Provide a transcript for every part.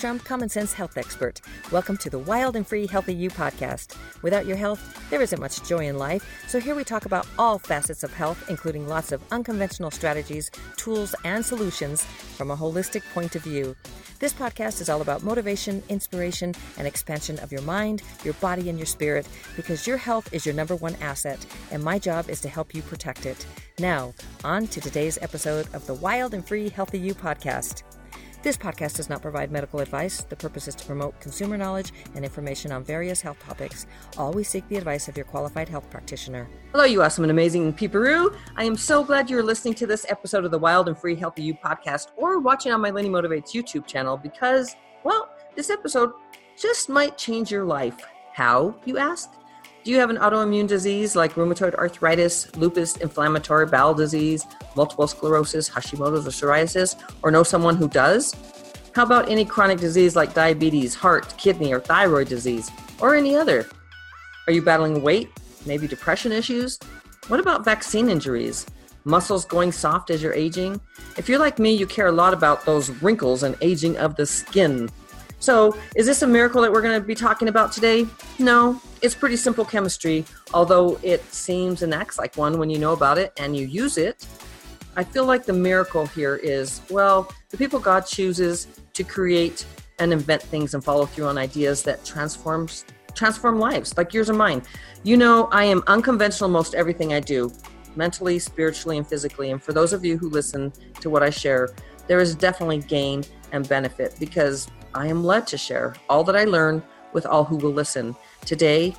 Nordstrom, Common Sense Health Expert. Welcome to the Wild and Free Healthy You podcast. Without your health, there isn't much joy in life, so here we talk about all facets of health, including lots of unconventional strategies, tools, and solutions from a holistic point of view. This podcast is all about motivation, inspiration, and expansion of your mind, your body, and your spirit because your health is your number one asset, and my job is to help you protect it. Now, on to today's episode of the Wild and Free Healthy You podcast. This podcast does not provide medical advice. The purpose is to promote consumer knowledge and information on various health topics. Always seek the advice of your qualified health practitioner. Hello, you awesome and amazing peeperoo. I am so glad you're listening to this episode of the Wild and Free Healthy You podcast or watching on my Lenny Motivates YouTube channel because, well, this episode just might change your life. How, you ask? Do you have an autoimmune disease like rheumatoid arthritis, lupus, inflammatory bowel disease, multiple sclerosis, Hashimoto's, or psoriasis, or know someone who does? How about any chronic disease like diabetes, heart, kidney, or thyroid disease, or any other? Are you battling weight, maybe depression issues? What about vaccine injuries? Muscles going soft as you're aging? If you're like me, you care a lot about those wrinkles and aging of the skin. So, is this a miracle that we're going to be talking about today? No, it's pretty simple chemistry, although it seems and acts like one when you know about it and you use it. I feel like the miracle here is well, the people God chooses to create and invent things and follow through on ideas that transforms transform lives like yours and mine. You know, I am unconventional most everything I do, mentally, spiritually, and physically. And for those of you who listen to what I share, there is definitely gain and benefit because I am led to share all that I learn with all who will listen. Today,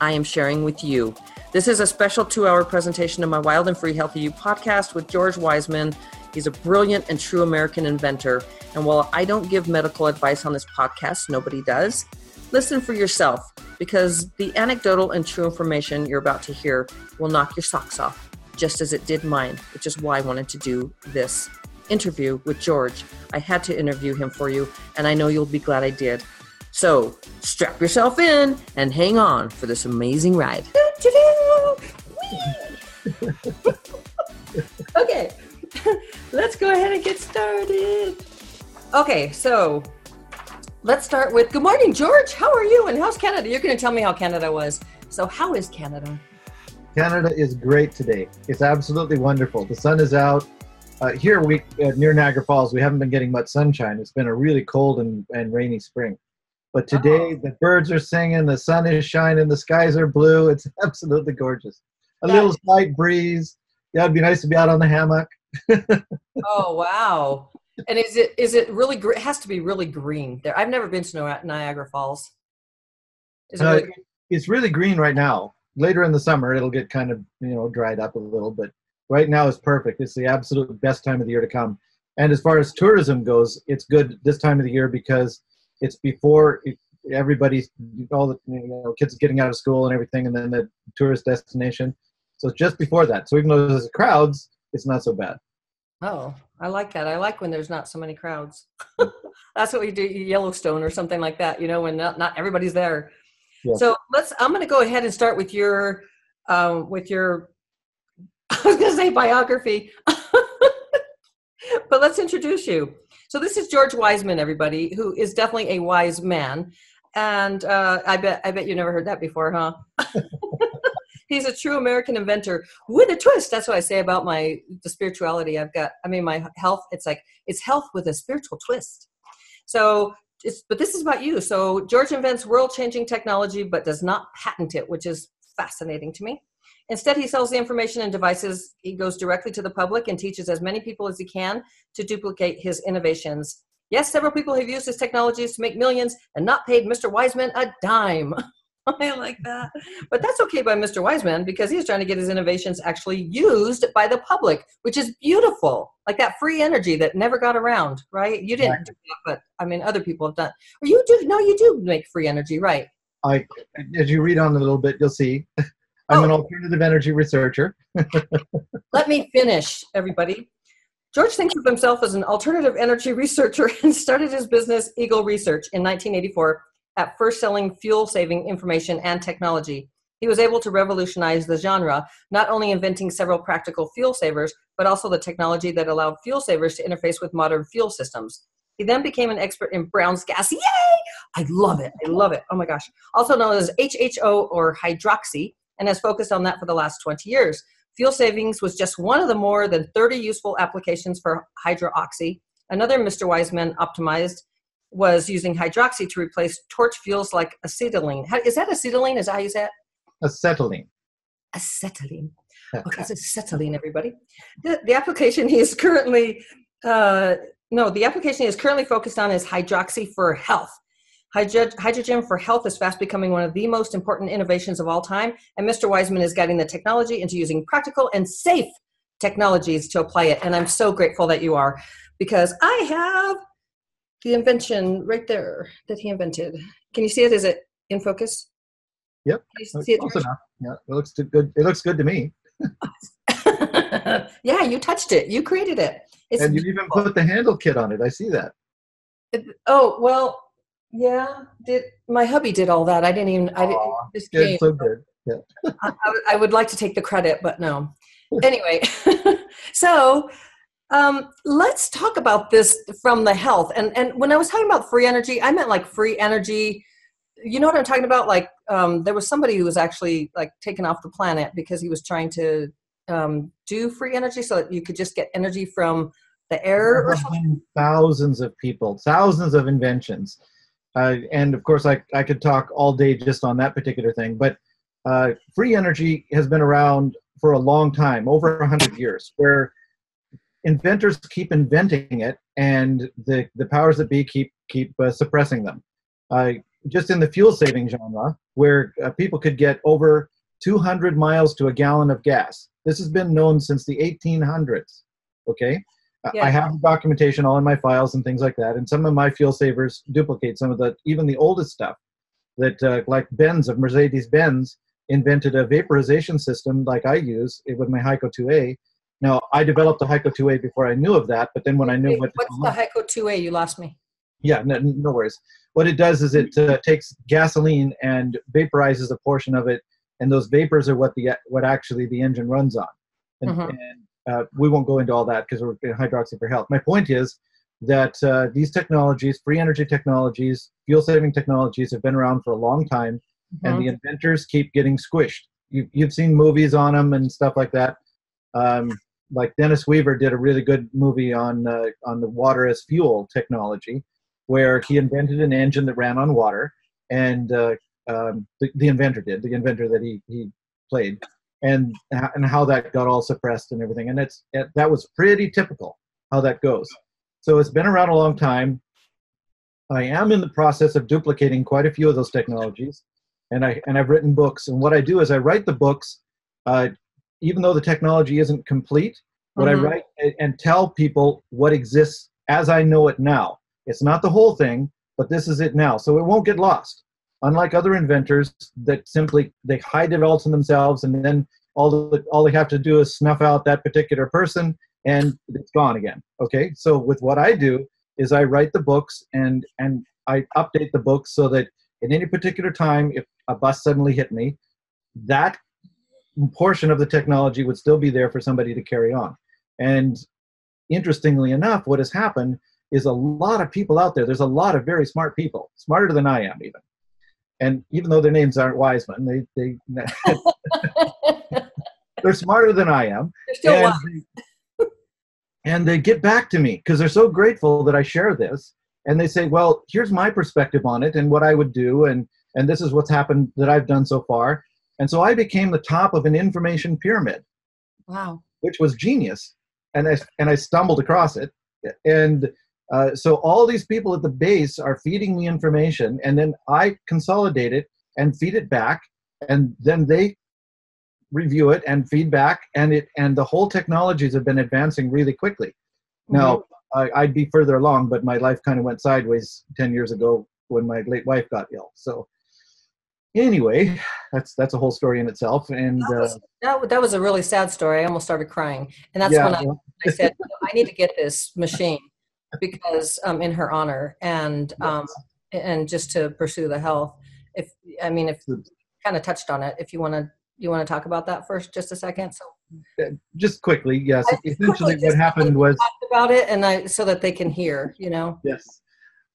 I am sharing with you. This is a special two hour presentation of my Wild and Free Healthy You podcast with George Wiseman. He's a brilliant and true American inventor. And while I don't give medical advice on this podcast, nobody does, listen for yourself because the anecdotal and true information you're about to hear will knock your socks off, just as it did mine, which is why I wanted to do this interview with George. I had to interview him for you, and I know you'll be glad I did. So strap yourself in and hang on for this amazing ride. okay, let's go ahead and get started. Okay, so let's start with good morning, George. How are you? And how's Canada? You're going to tell me how Canada was. So, how is Canada? Canada is great today. It's absolutely wonderful. The sun is out. Uh, here we uh, near Niagara Falls, we haven't been getting much sunshine. It's been a really cold and, and rainy spring. But today oh. the birds are singing, the sun is shining, the skies are blue. It's absolutely gorgeous. A little slight breeze. Yeah, it'd be nice to be out on the hammock. oh wow! And is it is it really? It has to be really green there. I've never been to Niagara Falls. Is it really uh, it's really green right now. Later in the summer, it'll get kind of you know dried up a little, but right now is perfect. It's the absolute best time of the year to come. And as far as tourism goes, it's good this time of the year because it's before everybody's all the you know, kids getting out of school and everything, and then the tourist destination. So just before that. So even though there's crowds, it's not so bad. Oh, I like that. I like when there's not so many crowds. That's what we do Yellowstone or something like that. You know, when not, not everybody's there. Yeah. So let's. I'm going to go ahead and start with your um, with your I was going to say biography, but let's introduce you. So this is George Wiseman, everybody, who is definitely a wise man, and uh, I bet I bet you never heard that before, huh? He's a true American inventor with a twist. That's what I say about my the spirituality. I've got. I mean, my health. It's like it's health with a spiritual twist. So it's, but this is about you. So George invents world-changing technology, but does not patent it, which is fascinating to me. Instead, he sells the information and devices. He goes directly to the public and teaches as many people as he can to duplicate his innovations. Yes, several people have used his technologies to make millions and not paid Mr. Wiseman a dime. I like that. But that's okay by Mr. Wiseman because he's trying to get his innovations actually used by the public, which is beautiful. Like that free energy that never got around, right? You didn't right. do that, but I mean, other people have done. Or you do, no, you do make free energy, right? I, as you read on a little bit, you'll see I'm oh. an alternative energy researcher. Let me finish, everybody. George thinks of himself as an alternative energy researcher and started his business, Eagle Research, in 1984, at first selling fuel saving information and technology. He was able to revolutionize the genre, not only inventing several practical fuel savers, but also the technology that allowed fuel savers to interface with modern fuel systems. He then became an expert in Brown's gas. Yay! I love it. I love it. Oh my gosh. Also known as HHO or hydroxy, and has focused on that for the last 20 years. Fuel savings was just one of the more than 30 useful applications for hydroxy. Another Mr. Wiseman optimized was using hydroxy to replace torch fuels like acetylene. How, is that acetylene? Is that how you say it? Acetylene. Acetylene. Okay, it's acetylene, everybody. The, the application he is currently, uh, no, the application he is currently focused on is hydroxy for health. Hydrogen for health is fast becoming one of the most important innovations of all time, and Mr. Wiseman is guiding the technology into using practical and safe technologies to apply it. And I'm so grateful that you are, because I have the invention right there that he invented. Can you see it? Is it in focus? Yep. see it Close enough. Yeah, it looks good. It looks good to me. yeah, you touched it. You created it. It's and you even put the handle kit on it. I see that. It, oh well, yeah. Did my hubby did all that? I didn't even. I didn't. Just good, so good. Yeah. I, I would like to take the credit, but no. Anyway, so um, let's talk about this from the health. And and when I was talking about free energy, I meant like free energy. You know what I'm talking about? Like um, there was somebody who was actually like taken off the planet because he was trying to um, do free energy, so that you could just get energy from the air. Thousands of people, thousands of inventions, uh, and of course, I I could talk all day just on that particular thing. But uh, free energy has been around for a long time, over hundred years, where inventors keep inventing it, and the the powers that be keep keep uh, suppressing them. Just in the fuel saving genre, where uh, people could get over 200 miles to a gallon of gas. This has been known since the 1800s. Okay, yeah. I have documentation all in my files and things like that, and some of my fuel savers duplicate some of the even the oldest stuff. That uh, like Benz of Mercedes Benz invented a vaporization system like I use it with my Hyco 2A now, I developed the Hyco 2A before I knew of that, but then when I knew Wait, what what's the Hyco 2A? You lost me. Yeah, no, no worries. What it does is it uh, takes gasoline and vaporizes a portion of it, and those vapors are what the what actually the engine runs on. And, mm-hmm. and uh, we won't go into all that because we're in hydroxy for health. My point is that uh, these technologies, free energy technologies, fuel saving technologies, have been around for a long time, mm-hmm. and the inventors keep getting squished. You, you've seen movies on them and stuff like that. Um, like Dennis Weaver did a really good movie on uh, on the water as fuel technology, where he invented an engine that ran on water, and uh, um, the, the inventor did the inventor that he he played, and and how that got all suppressed and everything, and it's it, that was pretty typical how that goes. So it's been around a long time. I am in the process of duplicating quite a few of those technologies, and I and I've written books. And what I do is I write the books uh, even though the technology isn't complete, what mm-hmm. I write and tell people what exists as I know it now. It's not the whole thing, but this is it now. So it won't get lost. Unlike other inventors that simply they hide it all to themselves and then all the, all they have to do is snuff out that particular person and it's gone again. Okay? So with what I do is I write the books and and I update the books so that at any particular time if a bus suddenly hit me, that portion of the technology would still be there for somebody to carry on. And interestingly enough, what has happened is a lot of people out there, there's a lot of very smart people, smarter than I am even. And even though their names aren't Wiseman, they, they they're smarter than I am. They're still and, they, and they get back to me because they're so grateful that I share this. And they say, well, here's my perspective on it and what I would do. And, and this is what's happened that I've done so far. And so I became the top of an information pyramid. Wow. Which was genius. And I, and I stumbled across it. And uh, so all these people at the base are feeding me information, and then I consolidate it and feed it back, and then they review it and feedback, and it and the whole technologies have been advancing really quickly. Mm-hmm. Now I, I'd be further along, but my life kind of went sideways ten years ago when my late wife got ill. So anyway, that's that's a whole story in itself. And that was, uh, that, that was a really sad story. I almost started crying, and that's yeah, when I, I said I need to get this machine because um, in her honor, and um, and just to pursue the health. If I mean, if kind of touched on it, if you want to you want to talk about that first, just a second. So just quickly, yes. Essentially, quickly, what happened was about it, and I so that they can hear. You know. Yes.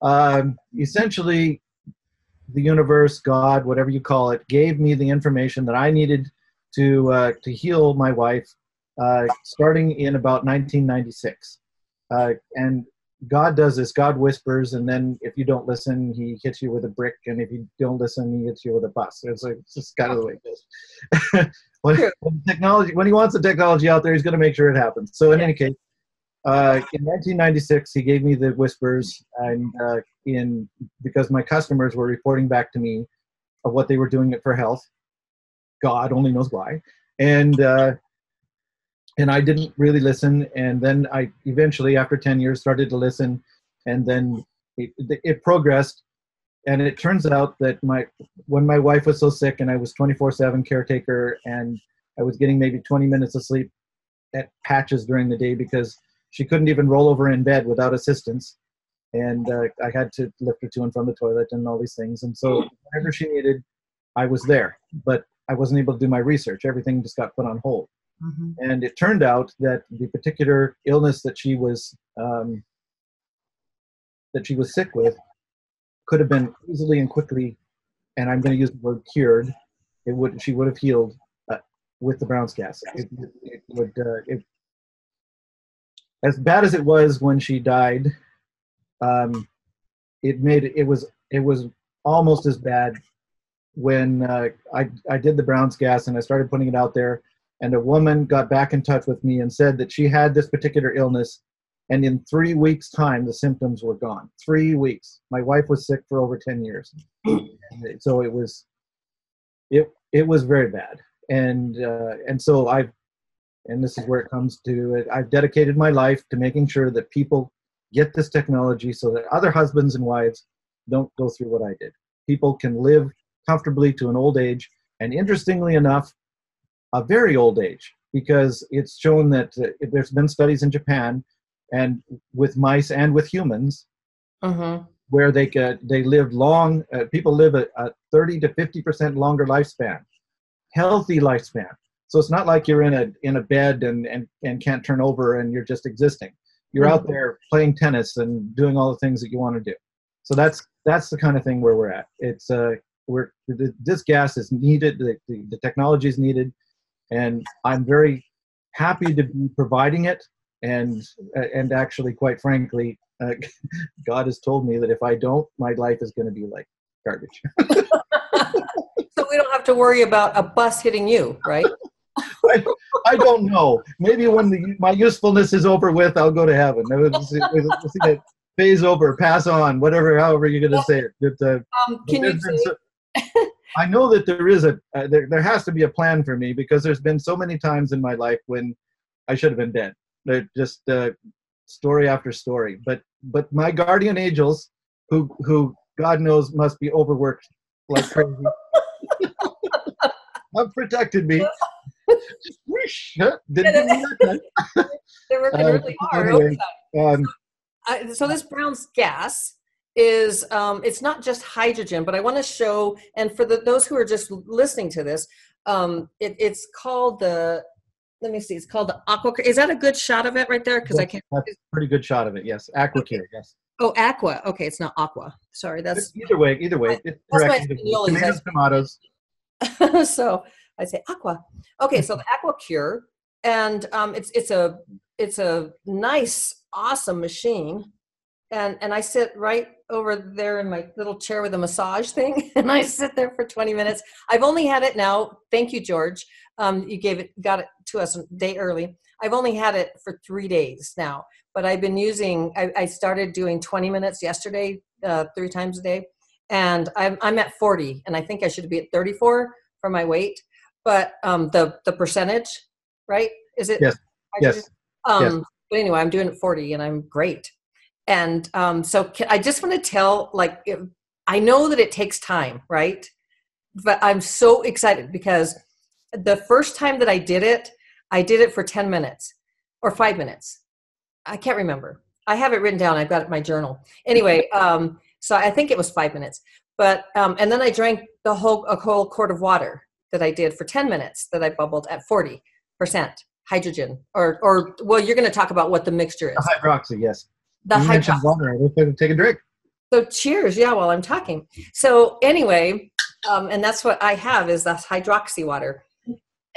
Um, essentially, the universe, God, whatever you call it, gave me the information that I needed to uh, to heal my wife, uh, starting in about 1996. Uh, and God does this. God whispers, and then if you don't listen, He hits you with a brick, and if you don't listen, He hits you with a bus. It's like it's just kind of the way it goes. when, when, technology, when He wants the technology out there, He's going to make sure it happens. So in yeah. any case, uh, in 1996, He gave me the whispers, and uh, in because my customers were reporting back to me of what they were doing it for health. God only knows why, and uh, and I didn't really listen. And then I eventually, after 10 years, started to listen, and then it, it progressed. And it turns out that my when my wife was so sick, and I was 24/7 caretaker, and I was getting maybe 20 minutes of sleep at patches during the day because she couldn't even roll over in bed without assistance and uh, I had to lift her to and from the toilet and all these things. And so whenever she needed, I was there, but I wasn't able to do my research. Everything just got put on hold. Mm-hmm. And it turned out that the particular illness that she was um, that she was sick with could have been easily and quickly, and I'm going to use the word cured. It would she would have healed uh, with the Brown's gas. It, it would uh, it, as bad as it was when she died um, it made it was it was almost as bad when uh, I I did the Brown's gas and I started putting it out there, and a woman got back in touch with me and said that she had this particular illness, and in three weeks' time the symptoms were gone. Three weeks. My wife was sick for over ten years, so it was it it was very bad, and uh, and so I've and this is where it comes to it. I've dedicated my life to making sure that people get this technology so that other husbands and wives don't go through what I did. People can live comfortably to an old age, and interestingly enough, a very old age, because it's shown that uh, there's been studies in Japan and with mice and with humans uh-huh. where they get, they live long. Uh, people live a, a 30 to 50 percent longer lifespan, healthy lifespan. So it's not like you're in a in a bed and, and, and can't turn over and you're just existing you're out mm-hmm. there playing tennis and doing all the things that you want to do. So that's that's the kind of thing where we're at. It's uh, we're this gas is needed. The, the, the technology is needed, and I'm very happy to be providing it. And and actually, quite frankly, uh, God has told me that if I don't, my life is going to be like garbage. so we don't have to worry about a bus hitting you, right? I, I, don't know. Maybe when the, my usefulness is over with, I'll go to heaven. We'll see, we'll see that phase over, pass on, whatever, however you're going to say it. But, uh, um, can you say- so, I know that there is a uh, there, there has to be a plan for me because there's been so many times in my life when I should have been dead. They're just uh, story after story. But but my guardian angels, who who God knows must be overworked like crazy, have protected me didn't They're working uh, really hard. Um, so, so this Brown's gas is um, it's not just hydrogen, but I want to show, and for the, those who are just listening to this, um, it, it's called the. Let me see. It's called the aqua. Is that a good shot of it right there? Because I can't. That's pretty good shot of it. Yes, aqua okay. yes. Oh, aqua. Okay, it's not aqua. Sorry, that's either way. Either way, it's correct. Tomatoes, tomatoes. so I say aqua. Okay, so the AquaCure, and um, it's it's a it's a nice, awesome machine, and and I sit right over there in my little chair with a massage thing, and I sit there for 20 minutes. I've only had it now. Thank you, George. Um, you gave it got it to us a day early. I've only had it for three days now, but I've been using. I, I started doing 20 minutes yesterday, uh, three times a day, and I'm I'm at 40, and I think I should be at 34 for my weight but um, the the percentage, right? Is it? Yes. Yes. Um, yes. But anyway, I'm doing it 40, and I'm great. And um, so can, I just want to tell, like, I know that it takes time, right? But I'm so excited because the first time that I did it, I did it for 10 minutes or five minutes. I can't remember. I have it written down. I've got it in my journal. Anyway, um, so I think it was five minutes. But um, and then I drank the whole a whole quart of water that I did for 10 minutes that I bubbled at 40% hydrogen or or well you're going to talk about what the mixture is hydroxy yes the you hydroxy water I take a drink. So cheers. Yeah while i'm talking. So anyway um, and that's what i have is that hydroxy water.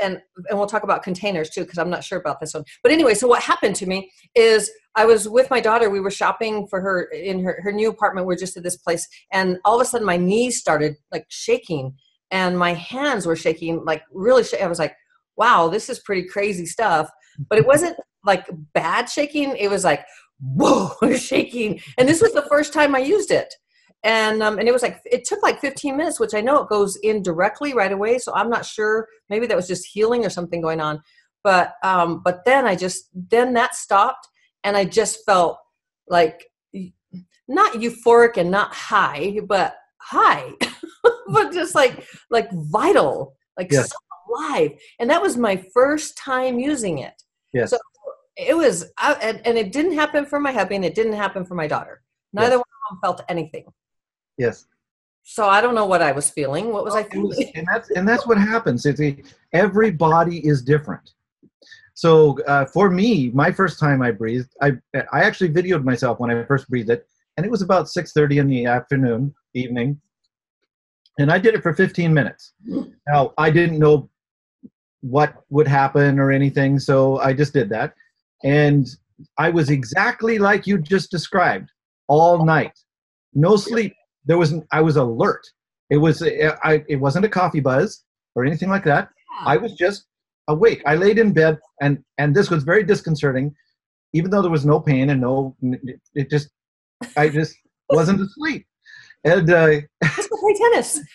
And and we'll talk about containers too because i'm not sure about this one. But anyway so what happened to me is i was with my daughter. We were shopping for her in her, her new apartment. We're just at this place. And all of a sudden my knees started like shaking. And my hands were shaking like really sh- i was like wow this is pretty crazy stuff. But it wasn't like bad shaking. It was like whoa shaking. And this was the first time i used it. And um, and it was like it took like 15 minutes which i know it goes in directly right away so i'm not sure maybe that was just healing or something going on. But um but then i just then that stopped and i just felt like not euphoric and not high but high but just like like vital like yes. so alive. And that was my first time using it. Yes. so it was I, and, and, it didn't happen for my husband it didn't happen for my daughter neither yes. one of them felt anything Yes. So I don't know what I was feeling. What was I feeling? And that's and that's what happens. It's a, every body is different. So uh, for me, my first time I breathed, I I actually videoed myself when I first breathed it, and it was about 6:30 in the afternoon, evening, and I did it for 15 minutes. Now I didn't know what would happen or anything, so I just did that, and I was exactly like you just described all night, no sleep, there was I was alert. It was I it wasn't a coffee buzz or anything like that. Yeah. I was just awake. I laid in bed and and this was very disconcerting, even though there was no pain and no it just I just wasn't asleep. And uh, let's go play tennis.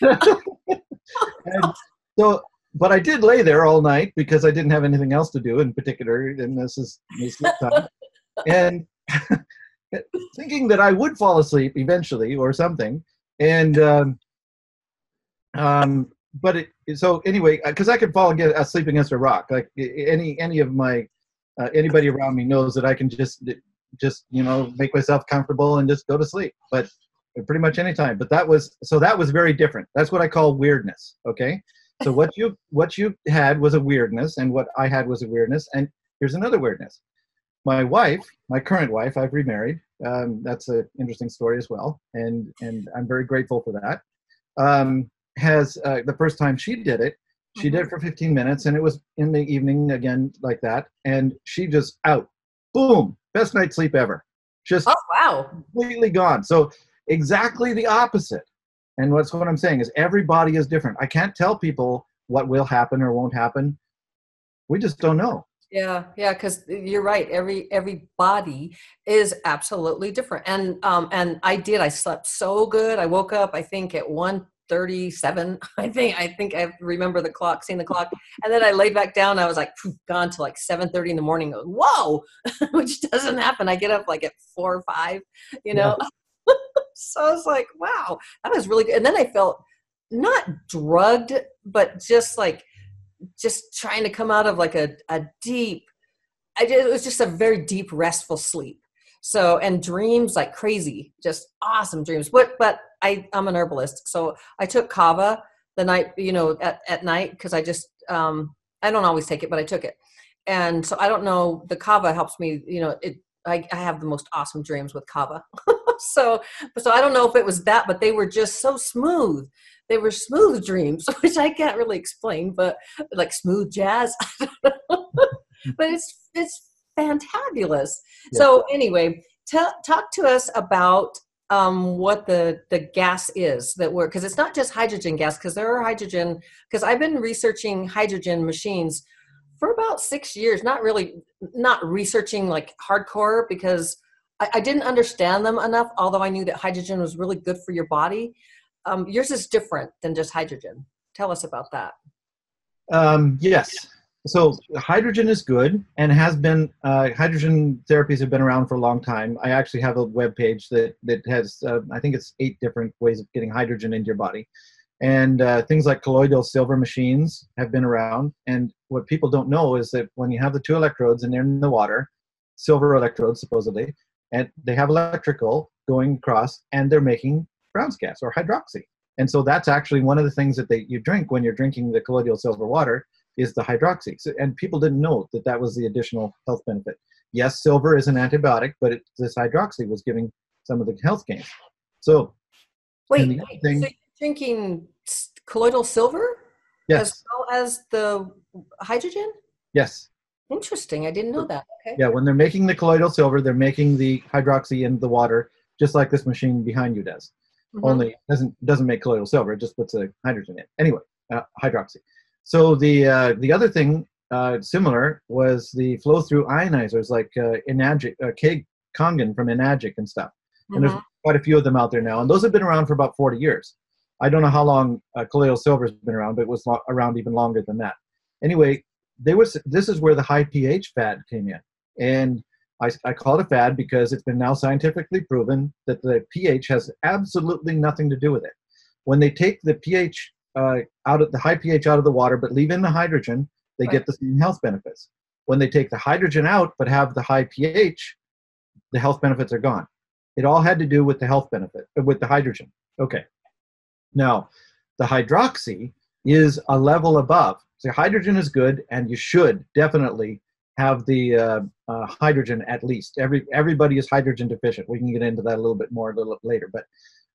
and so but I did lay there all night because I didn't have anything else to do in particular, and this is sleep time. and thinking that I would fall asleep eventually or something. And um, um, but it, so anyway, because uh, I could fall against, asleep against a rock. Like any any of my uh, anybody around me knows that I can just just you know make myself comfortable and just go to sleep. But pretty much any time. But that was so that was very different. That's what I call weirdness. Okay. So what you what you had was a weirdness, and what I had was a weirdness. And here's another weirdness my wife, my current wife, I've remarried. Um, that's an interesting story as well, and and I'm very grateful for that. Um, has uh, the first time she did it, she mm-hmm. did it mm-hmm. for 15 minutes, and it was in the evening again like that, and she just out, boom, best night's sleep ever, just oh wow, completely gone. So exactly the opposite. And what's what I'm saying is everybody is different. I can't tell people what will happen or won't happen. We just don't know. Yeah yeah because you're right. Every every body is absolutely different. And um and i did. I slept so good. I woke up i think at 1:37. i think i think i remember the clock seeing the clock. And then i laid back down. I was like gone to like 7:30 in the morning. Whoa which doesn't happen. I get up like at four or five you know. So i was like wow that was really good. And then i felt not drugged but just like just trying to come out of like a, a deep I it was just a very deep restful sleep. So and dreams like crazy just awesome dreams. But but i i'm an herbalist so i took kava the night you know at, at night because i just um i don't always take it but i took it. And so i don't know the kava helps me you know it i, I have the most awesome dreams with kava so so i don't know if it was that but they were just so smooth they were smooth dreams, which I can't really explain, but like smooth jazz. but it's it's fantabulous. Yeah. So anyway, tell talk to us about um, what the the gas is that we're because it's not just hydrogen gas because there are hydrogen because I've been researching hydrogen machines for about six years. Not really not researching like hardcore because I, I didn't understand them enough. Although I knew that hydrogen was really good for your body, um, yours is different than just hydrogen. Tell us about that. Um, yes. So hydrogen is good and has been. Uh, hydrogen therapies have been around for a long time. I actually have a web page that that has. Uh, I think it's eight different ways of getting hydrogen into your body, and uh, things like colloidal silver machines have been around. And what people don't know is that when you have the two electrodes and they're in the water, silver electrodes supposedly, and they have electrical going across, and they're making Brown's gas or hydroxy. And so that's actually one of the things that they, you drink when you're drinking the colloidal silver water is the hydroxy. So, and people didn't know that that was the additional health benefit. Yes, silver is an antibiotic, but it, this hydroxy was giving some of the health gains. So, wait, wait thing, so drinking colloidal silver? Yes. As well as the hydrogen? Yes. Interesting. I didn't know that. Okay. Yeah, when they're making the colloidal silver, they're making the hydroxy in the water, just like this machine behind you does. Mm-hmm. Only it doesn't doesn't make colloidal silver; it just puts a hydrogen in. Anyway, uh, hydroxy. So the uh, the other thing uh, similar was the flow through ionizers like uh, Enagic, uh, K Kangen from Enagic and stuff. Mm-hmm. And there's mm-hmm. quite a few of them out there now, and those have been around for about 40 years. I don't know how long uh, colloidal silver has been around, but it was lo- around even longer than that. Anyway, there was this is where the high pH fad came in, and I, I call it a fad because it's been now scientifically proven that the pH has absolutely nothing to do with it. When they take the pH uh, out of the high pH out of the water, but leave in the hydrogen, they right. get the same health benefits. When they take the hydrogen out but have the high pH, the health benefits are gone. It all had to do with the health benefit uh, with the hydrogen. Okay. Now, the hydroxy is a level above. So hydrogen is good, and you should definitely have the uh, uh, hydrogen at least. Every everybody is hydrogen deficient. We can get into that a little bit more a little later, but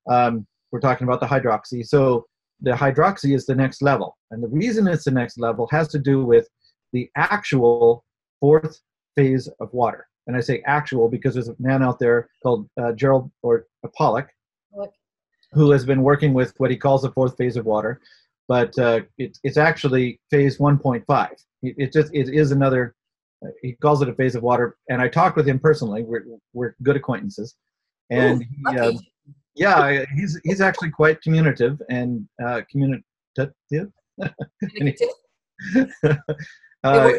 um, we're talking about the hydroxy. So the hydroxy is the next level. And the reason it's the next level has to do with the actual fourth phase of water. And I say actual because there's a man out there called uh, Gerald or uh, Pollack who has been working with what he calls the fourth phase of water, but uh, it, it's actually phase 1.5. It, it, just it is another. Uh, he calls it a phase of water, and I talked with him personally. We're we're good acquaintances, and Ooh, he, um, yeah, he's he's actually quite communicative and uh, communicative. uh,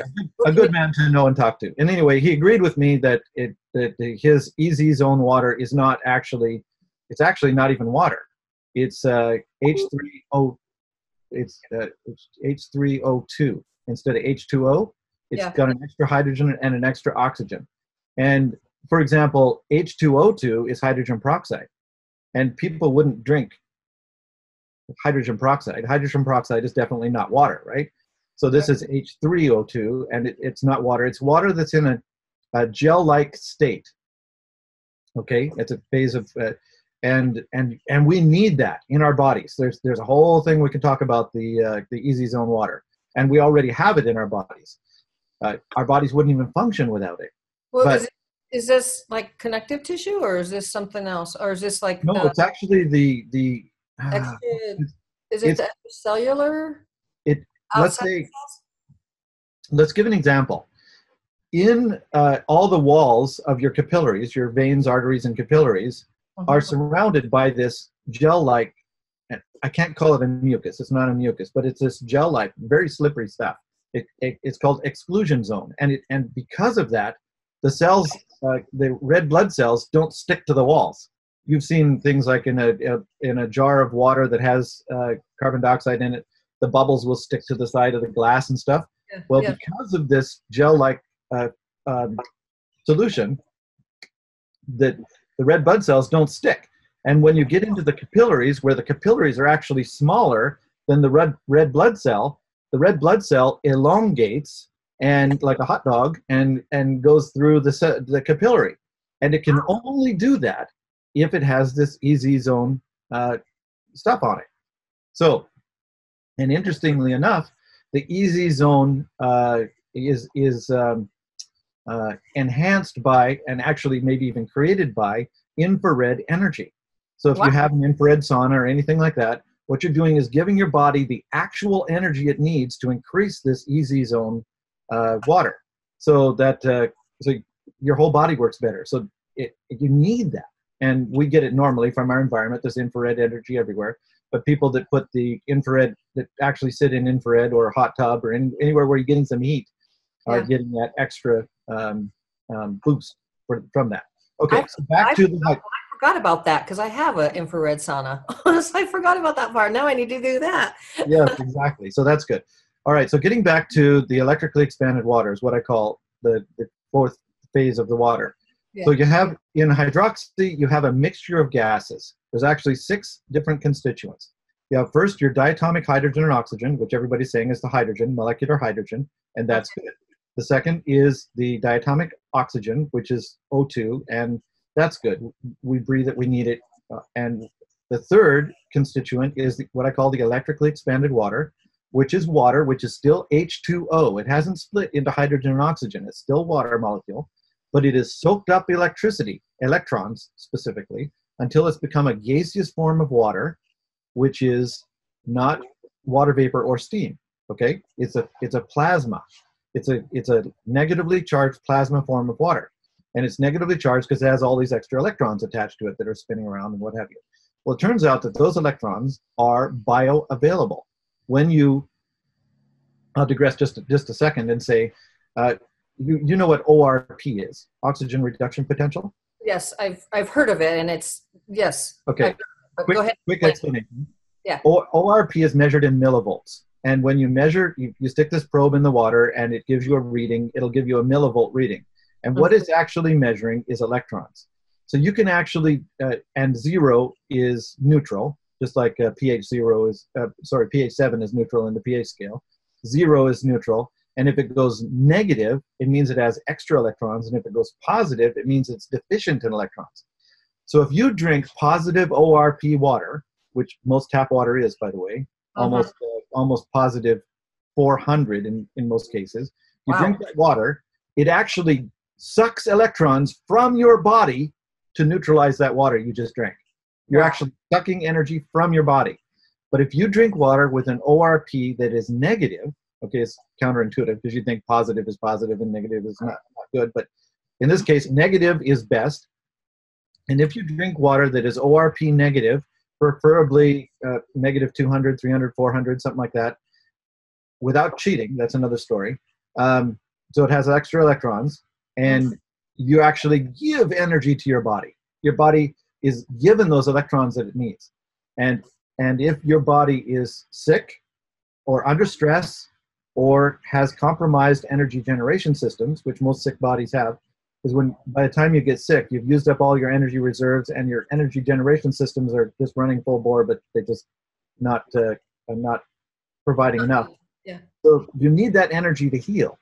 a good man to know and talk to. And anyway, he agreed with me that it that his EZ zone water is not actually, it's actually not even water. It's uh, H3O, it's, uh, it's H3O2 instead of H2O. It's yeah. got an extra hydrogen and an extra oxygen. And for example, H2O2 is hydrogen peroxide and people wouldn't drink hydrogen peroxide. Hydrogen peroxide is definitely not water, right? So this is H3O2, and it, it's not water. It's water that's in a, a gel-like state. Okay, it's a phase of, uh, and and and we need that in our bodies. There's there's a whole thing we can talk about the uh, the EZ zone water, and we already have it in our bodies. Uh, our bodies wouldn't even function without it. Well, but, is it is this like connective tissue or is this something else or is this like no the, it's actually the the uh, is it the cellular it let's say let's give an example in uh, all the walls of your capillaries your veins arteries and capillaries. Are surrounded by this gel like i can't call it a mucus it's not a mucus but it's this gel like very slippery stuff it, it, it's called exclusion zone and it and because of that the cells uh, the red blood cells don't stick to the walls. You've seen things like in a, a in a jar of water that has uh, carbon dioxide in it, the bubbles will stick to the side of the glass and stuff. Yeah, well, yeah. because of this gel-like uh, um, solution, that the red blood cells don't stick. And when you get into the capillaries, where the capillaries are actually smaller than the red red blood cell, the red blood cell elongates and like a hot dog and and goes through the the capillary and it can only do that if it has this EZ zone uh, stuff on it. So, and interestingly enough, the EZ zone uh, is is um, uh, enhanced by and actually maybe even created by infrared energy. So if wow. you have an infrared sauna or anything like that, what you're doing is giving your body the actual energy it needs to increase this EZ zone uh, water. So that uh, so your whole body works better. So it, you need that. And we get it normally from our environment. There's infrared energy everywhere. But people that put the infrared that actually sit in infrared or a hot tub or in, anywhere where you're getting some heat are getting that extra um, um, boost for, from that okay I, so back I, to the Like, I forgot about that because I have an infrared sauna. so I forgot about that part. Now I need to do that. yes, exactly. So that's good. All right, so getting back to the electrically expanded water is what I call the, the fourth phase of the water. Yeah. So you have in hydroxy, you have a mixture of gases. There's actually six different constituents. You have first your diatomic hydrogen and oxygen, which everybody's saying is the hydrogen, molecular hydrogen, and that's good. The second is the diatomic oxygen, which is O2, and that's good. We breathe it, we need it. Uh, and the third constituent is the, what I call the electrically expanded water, which is water, which is still H2O. It hasn't split into hydrogen and oxygen. It's still water molecule, but it has soaked up electricity, electrons specifically, until it's become a gaseous form of water, which is not water vapor or steam. Okay, it's a it's a plasma. It's a it's a negatively charged plasma form of water, and it's negatively charged because it has all these extra electrons attached to it that are spinning around and what have you. Well, it turns out that those electrons are bioavailable. When you, I'll digress just just a second and say, uh, you you know what ORP is? Oxygen reduction potential. Yes, I've I've heard of it, and it's yes. Okay. quick, go ahead. Quick explanation. Yeah. O- ORP is measured in millivolts, and when you measure, you, you stick this probe in the water, and it gives you a reading. It'll give you a millivolt reading, and what Mhm. it's actually measuring is electrons. So you can actually, uh, and zero is neutral, just like uh, pH zero is, uh, sorry, pH seven is neutral in the pH scale. Zero is neutral, and if it goes negative, it means it has extra electrons, and if it goes positive, it means it's deficient in electrons. So if you drink positive ORP water, which most tap water is, by the way, almost uh, almost positive 400 in, in most cases, you Wow. drink that water, it actually sucks electrons from your body to neutralize that water you just drank. You're Wow. actually sucking energy from your body. But if you drink water with an ORP that is negative, okay, it's counterintuitive because you think positive is positive and negative is not, not good. But in this case, negative is best. And if you drink water that is ORP negative, preferably uh, negative 200, 300, 400, something like that, without cheating, that's another story. Um, so it has extra electrons, and you actually give energy to your body. Your body is given those electrons that it needs. And and if your body is sick or under stress or has compromised energy generation systems, which most sick bodies have, because when by the time you get sick, you've used up all your energy reserves and your energy generation systems are just running full bore, but they just not uh, not providing enough. Yeah. So you need that energy to heal.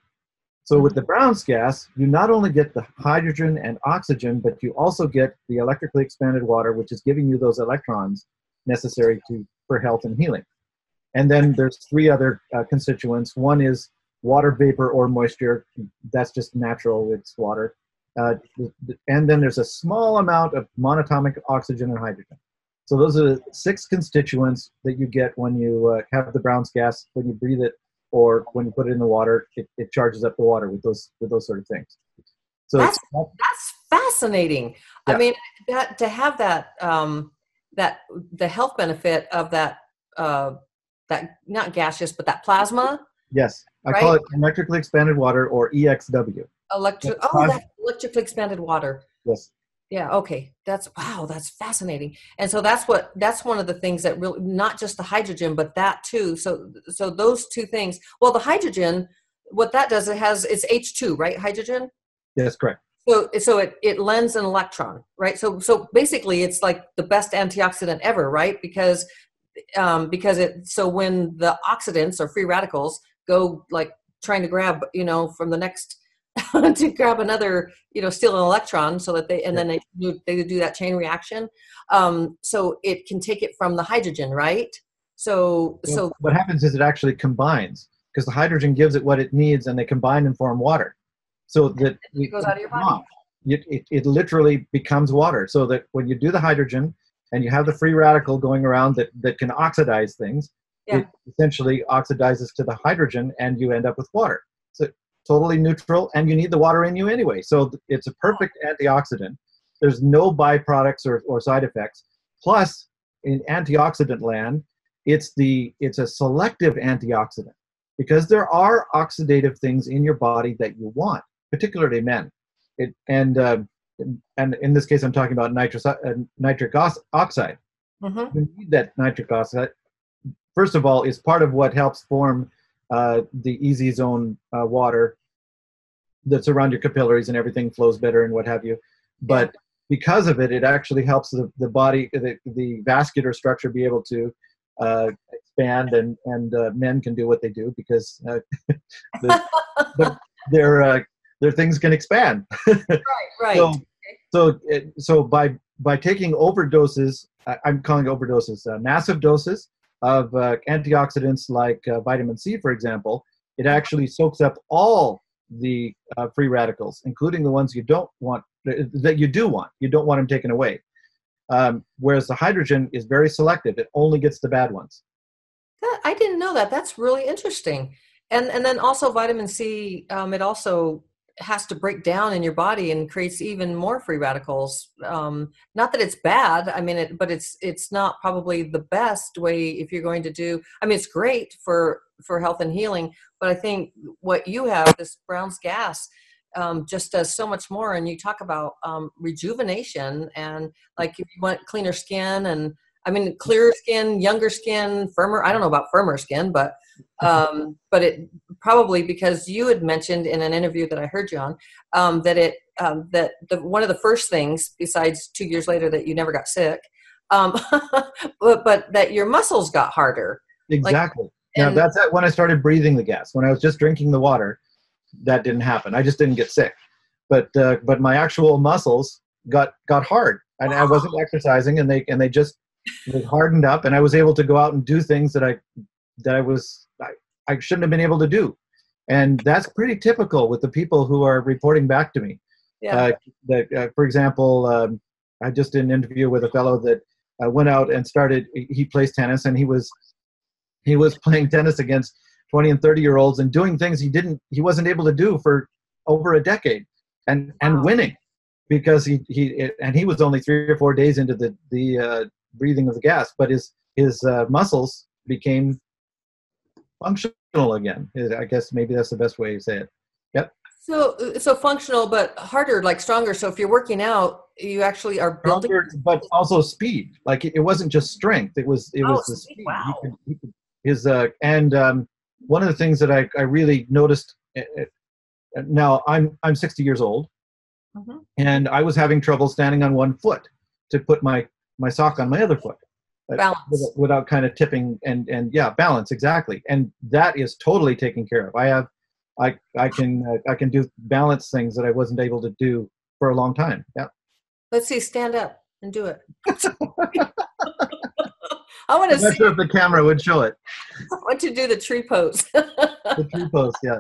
So with the Brown's gas, you not only get the hydrogen and oxygen, but you also get the electrically expanded water, which is giving you those electrons necessary to for health and healing. And then there's three other uh, constituents. One is water vapor or moisture. That's just natural. It's water. Uh, and then there's a small amount of monatomic oxygen and hydrogen. So those are the six constituents that you get when you uh, have the Brown's gas, when you breathe it, or when you put it in the water, it, it charges up the water with those with those sort of things. So That's that's fascinating. I mean, that to have that um, that the health benefit of that uh, that not gaseous but that plasma yes, I call it electrically expanded water or EXW. electric oh that electrically expanded water. Yes. Yeah, okay. That's wow, that's fascinating. And so that's what that's one of the things that really not just the hydrogen, but that too. So so those two things. Well, the hydrogen, what that does, it has it's H2, right? Hydrogen. Yes, correct. So so it, it lends an electron, right? So so basically it's like the best antioxidant ever, right? Because um because it so when the oxidants or free radicals go like trying to grab, you know, from the next to grab another, you know, steal an electron so that they and then they do they do that chain reaction. Um so it can take it from the hydrogen, right? So Well, so what happens is it actually combines because the hydrogen gives it what it needs, and they combine and form water. So that it goes out of your body. It, it, it literally becomes water. So that when you do the hydrogen and you have the free radical going around that, that can oxidize things, Yeah. it essentially oxidizes to the hydrogen and you end up with water. So totally neutral, and you need the water in you anyway. So it's a perfect antioxidant. There's no byproducts or, or side effects. Plus, in antioxidant land, it's the it's a selective antioxidant because there are oxidative things in your body that you want, particularly men. It, and uh, and in this case, I'm talking about nitrous uh, nitric oxide. Mhm. You need that nitric oxide. First of all, is part of what helps form uh, the EZ zone uh, water that's around your capillaries and everything flows better and what have you. But because of it, it actually helps the, the body, the, the vascular structure be able to uh, expand and and uh, men can do what they do because uh, the, the, their uh, their things can expand. right, right. So, so, it, so by by taking overdoses, I'm calling overdoses, uh, massive doses of uh, antioxidants like uh, vitamin C, for example, it actually soaks up all the uh, free radicals, including the ones you don't want, that you do want. You don't want them taken away. Um, whereas the hydrogen is very selective; it only gets the bad ones. I didn't know that. That's really interesting. And and then also vitamin C, um, it also has to break down in your body and creates even more free radicals. Um, not that it's bad, I mean, it, but it's it's not probably the best way if you're going to do. I mean, it's great for for health and healing, but I think what you have, this Brown's gas, um, just does so much more. And you talk about um, rejuvenation and like if you want cleaner skin and I mean, clearer skin, younger skin, firmer. I don't know about firmer skin, but um, but it probably because you had mentioned in an interview that I heard you on um, that it um, that the, one of the first things besides two years later that you never got sick, um, but but that your muscles got harder. Exactly. Like, now that's when I started breathing the gas. When I was just drinking the water, that didn't happen. I just didn't get sick, but uh, but my actual muscles got got hard, and wow. I wasn't exercising, and they and they just they hardened up, and I was able to go out and do things that I that I was I, I shouldn't have been able to do. And that's pretty typical with the people who are reporting back to me. Yeah. Uh, that, uh, for example, um, I just did an interview with a fellow that uh, went out and started. He plays tennis, and he was he was playing tennis against 20 and 30 year olds and doing things he didn't he wasn't able to do for over a decade, and and winning because he he and he was only three or four days into the the uh, breathing of the gas, but his his uh, muscles became functional again. I guess maybe that's the best way to say it. Yep. So, so functional, but harder, like stronger. So if you're working out, you actually are building. Stronger, but also speed. Like it, wasn't just strength; it was it oh, was the speed. Wow. He could, he could, his uh, and um, one of the things that I I really noticed. Uh, uh, now I'm I'm 60 years old, mm-hmm. and I was having trouble standing on one foot to put my my sock on my other foot. Balance. Without, without kind of tipping and and yeah balance exactly. And that is totally taken care of. I have i i can i can do balance things that i wasn't able to do for a long time yeah. Let's see stand up and do it. I want to see sure if the camera would show it. I want to do the tree pose. The tree pose yeah.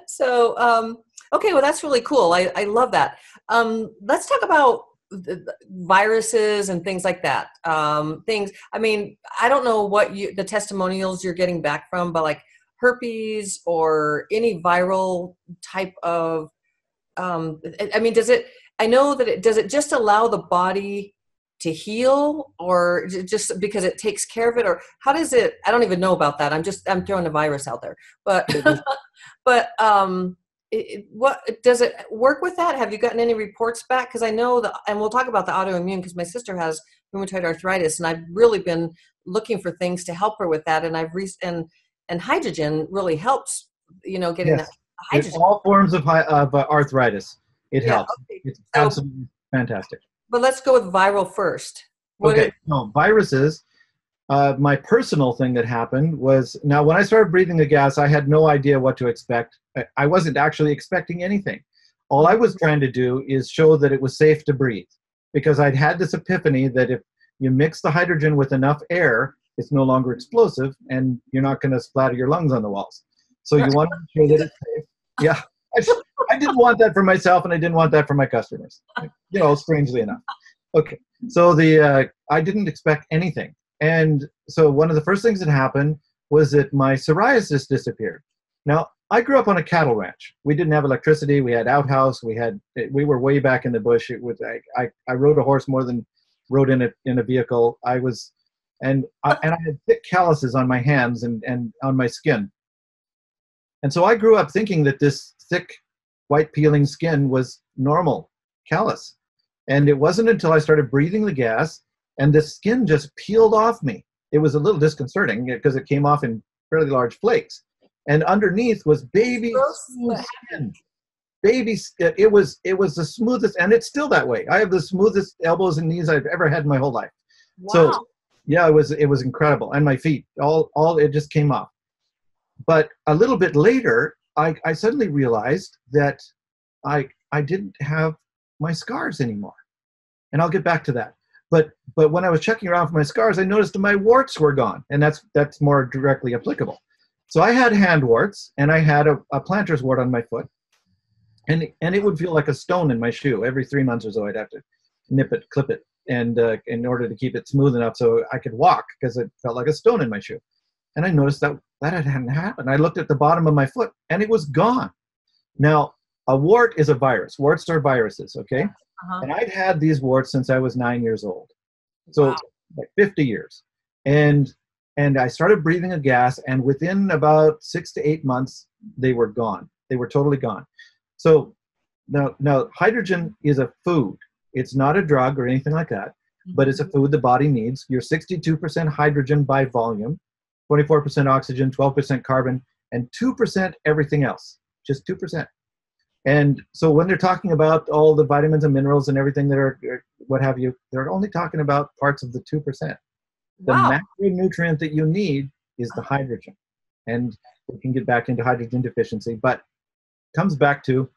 So um okay well that's really cool. I i love that. Um let's talk about viruses and things like that um, things i mean i don't know what you the testimonials you're getting back from but like herpes or any viral type of um, i mean does it i know that it does it just allow the body to heal or just because it takes care of it or how does it i don't even know about that i'm just i'm throwing a virus out there but but um it, what does it work with that? Have you gotten any reports back? Because I know that, and we'll talk about the autoimmune because my sister has rheumatoid arthritis, and I've really been looking for things to help her with that. And I've re- and and hydrogen really helps, you know, getting yes. that hydrogen. all forms of, of uh, arthritis, it yeah, helps. Okay. It's so, absolutely fantastic. But let's go with viral first. What okay, is- no viruses uh, my personal thing that happened was now when I started breathing the gas, I had no idea what to expect. I wasn't actually expecting anything. All I was trying to do is show that it was safe to breathe because I'd had this epiphany that if you mix the hydrogen with enough air, it's no longer explosive and you're not going to splatter your lungs on the walls. So you want to make sure that it's safe. Yeah. I, I didn't want that for myself and I didn't want that for my customers. You know, strangely enough. Okay. So the uh, I didn't expect anything. And so one of the first things that happened was that my psoriasis disappeared. Now, I grew up on a cattle ranch. We didn't have electricity. We had outhouse. We had we were way back in the bush. It was I, I, I rode a horse more than rode in a in a vehicle. I was and I, and I had thick calluses on my hands and and on my skin. And so I grew up thinking that this thick white peeling skin was normal callus. And it wasn't until I started breathing the gas and the skin just peeled off me. It was a little disconcerting because it came off in fairly large flakes, and underneath was baby skin. Baby skin. It was it was the smoothest, and it's still that way. I have the smoothest elbows and knees I've ever had in my whole life. Wow. So Yeah, it was it was incredible, and my feet all all it just came off. But a little bit later, I, I suddenly realized that I I didn't have my scars anymore, and I'll get back to that. But but when I was checking around for my scars, I noticed that my warts were gone, and that's that's more directly applicable. So I had hand warts, and I had a, a plantar's wart on my foot, and and it would feel like a stone in my shoe every three months or so. I'd have to nip it, clip it, and uh, in order to keep it smooth enough so I could walk because it felt like a stone in my shoe. And I noticed that that hadn't happened. I looked at the bottom of my foot, and it was gone. Now, a wart is a virus. Warts are viruses, okay? Uh-huh. And I'd had these warts since I was nine years old, so wow. like 50 years. And and I started breathing a gas, and within about six to eight months, they were gone. They were totally gone. So now, now hydrogen is a food. It's not a drug or anything like that, mm-hmm. but it's a food the body needs. You're 62% hydrogen by volume, 24% oxygen, 12% carbon, and 2% everything else. Just 2%. And so when they're talking about all the vitamins and minerals and everything that are, what have you, they're only talking about parts of the 2%. The wow. macronutrient that you need is the hydrogen. And we can get back into hydrogen deficiency, but comes back to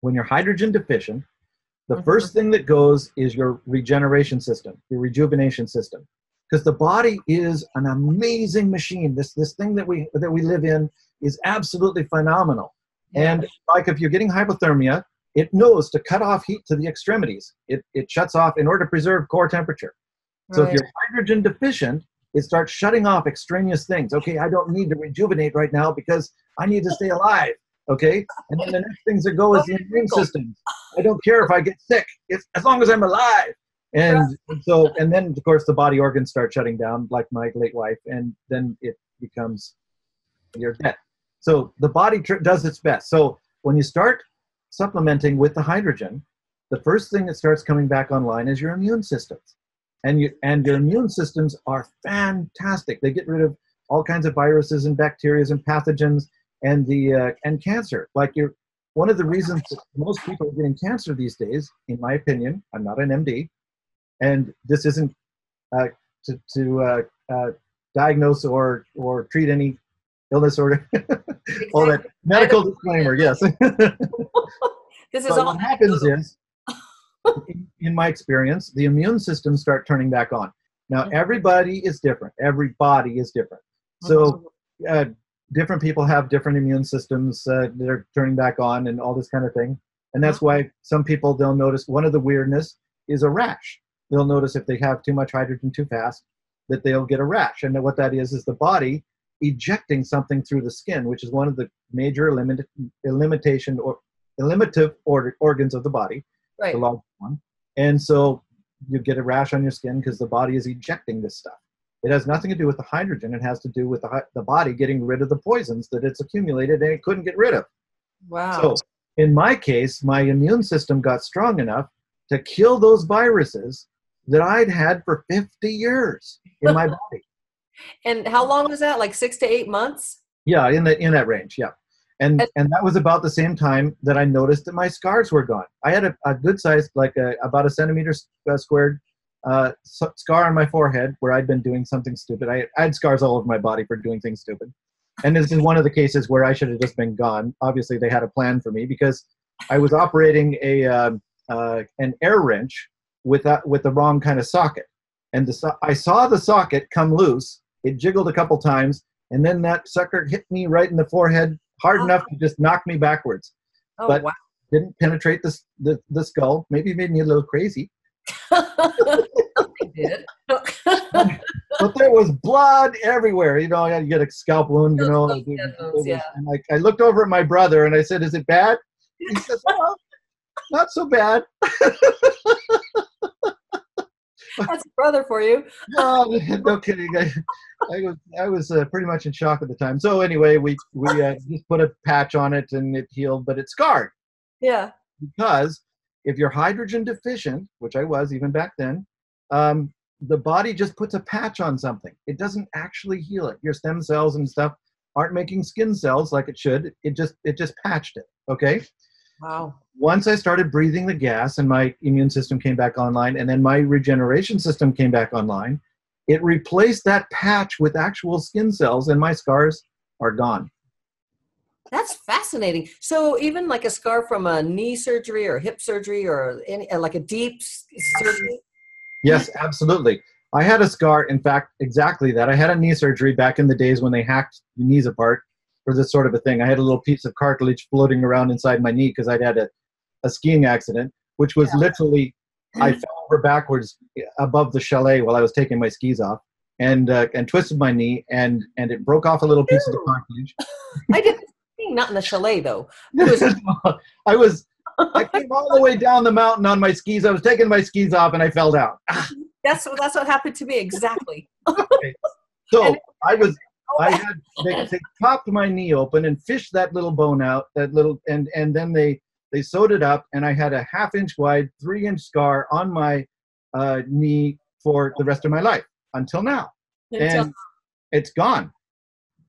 when you're hydrogen deficient, the mm-hmm. first thing that goes is your regeneration system, your rejuvenation system. Because the body is an amazing machine. This this thing that we that we live in is absolutely phenomenal. And like if you're getting hypothermia, it knows to cut off heat to the extremities. It, it shuts off in order to preserve core temperature. Right. So if you're hydrogen deficient, it starts shutting off extraneous things. Okay, I don't need to rejuvenate right now because I need to stay alive. Okay, and then the next things that go is the immune system. I don't care if I get sick, it's, as long as I'm alive. And so, and then of course the body organs start shutting down, like my late wife, and then it becomes you're dead. So the body tr- does its best. So when you start supplementing with the hydrogen, the first thing that starts coming back online is your immune systems and you and your immune systems are fantastic. They get rid of all kinds of viruses and bacteria and pathogens and the uh, and cancer. Like you're one of the reasons most people are getting cancer these days, in my opinion. I'm not an MD, and this isn't uh, to to uh, uh diagnose or or treat any illness or all that medical disclaimer. Yes. this is all. What happens is in, my experience, the immune systems start turning back on. Now, mm-hmm. everybody is different. Every body is different. So, mm-hmm. uh, different people have different immune systems uh, that are turning back on and all this kind of thing. And that's mm-hmm. why some people they'll notice one of the weirdness is a rash. They'll notice if they have too much hydrogen too fast that they'll get a rash. And what that is is the body ejecting something through the skin, which is one of the major limit, limitation or eliminative or, organs of the body right. the large one. And so you get a rash on your skin because the body is ejecting this stuff. It has nothing to do with the hydrogen. It has to do with the, the body getting rid of the poisons that it's accumulated and it couldn't get rid of. Wow. So in my case, my immune system got strong enough to kill those viruses that I'd had for 50 years in my body. And how long was that? Like six to eight months? Yeah, in the in that range. Yeah and and that was about the same time that I noticed that my scars were gone. I had a, a good size, like a, about a centimeter uh, squared uh, scar on my forehead where I'd been doing something stupid. I, I, had scars all over my body for doing things stupid, and this is one of the cases where I should have just been gone. Obviously, they had a plan for me because I was operating a uh, uh, an air wrench with that with the wrong kind of socket, and the so- I saw the socket come loose. It jiggled a couple times, and then that sucker hit me right in the forehead hard oh. enough to just knock me backwards. Oh, but wow. didn't penetrate the, the, the skull. Maybe made me a little crazy. did. but there was blood everywhere. You know, you get a scalp wound. You know, yeah. and like I looked over at my brother and I said, "Is it bad?" He says, "Well, not so bad." That's a brother for you. no, no kidding. I, I was I was uh, pretty much in shock at the time. So anyway, we we uh, just put a patch on it and it healed, but it scarred. Yeah. Because if you're hydrogen deficient, which I was even back then, um, the body just puts a patch on something. It doesn't actually heal it. Your stem cells and stuff aren't making skin cells like it should. It just it just patched it. Okay. Wow. Once I started breathing the gas and my immune system came back online, and then my regeneration system came back online, it replaced that patch with actual skin cells, and my scars are gone. That's fascinating. So even like a scar from a knee surgery or hip surgery or any uh, like a deep surgery. Yes, absolutely. I had a scar. In fact, exactly that. I had a knee surgery back in the days when they hacked the knees apart for this sort of a thing. I had a little piece of cartilage floating around inside my knee because I'd had a, a skiing accident, which was yeah. literally I fell over backwards above the chalet while I was taking my skis off and uh, and twisted my knee and and it broke off a little piece Ew. of the cartilage. I didn't not in the chalet though. Was- I was I came all the way down the mountain on my skis. I was taking my skis off and I fell down. that's what that's what happened to me exactly. okay. So I was I had they, they popped my knee open and fished that little bone out, that little and and then they they sewed it up and I had a half inch wide, three inch scar on my uh, knee for the rest of my life until now. Until and it's gone.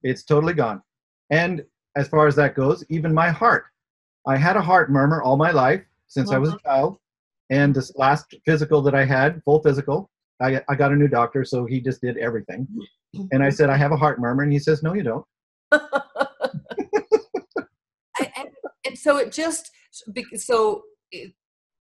It's totally gone. And as far as that goes, even my heart. I had a heart murmur all my life since I was a uh-huh. child. And this last physical that I had, full physical, I, I got a new doctor, so he just did everything. And I said, I have a heart murmur. And he says, No, you don't. and, and so it just, so it,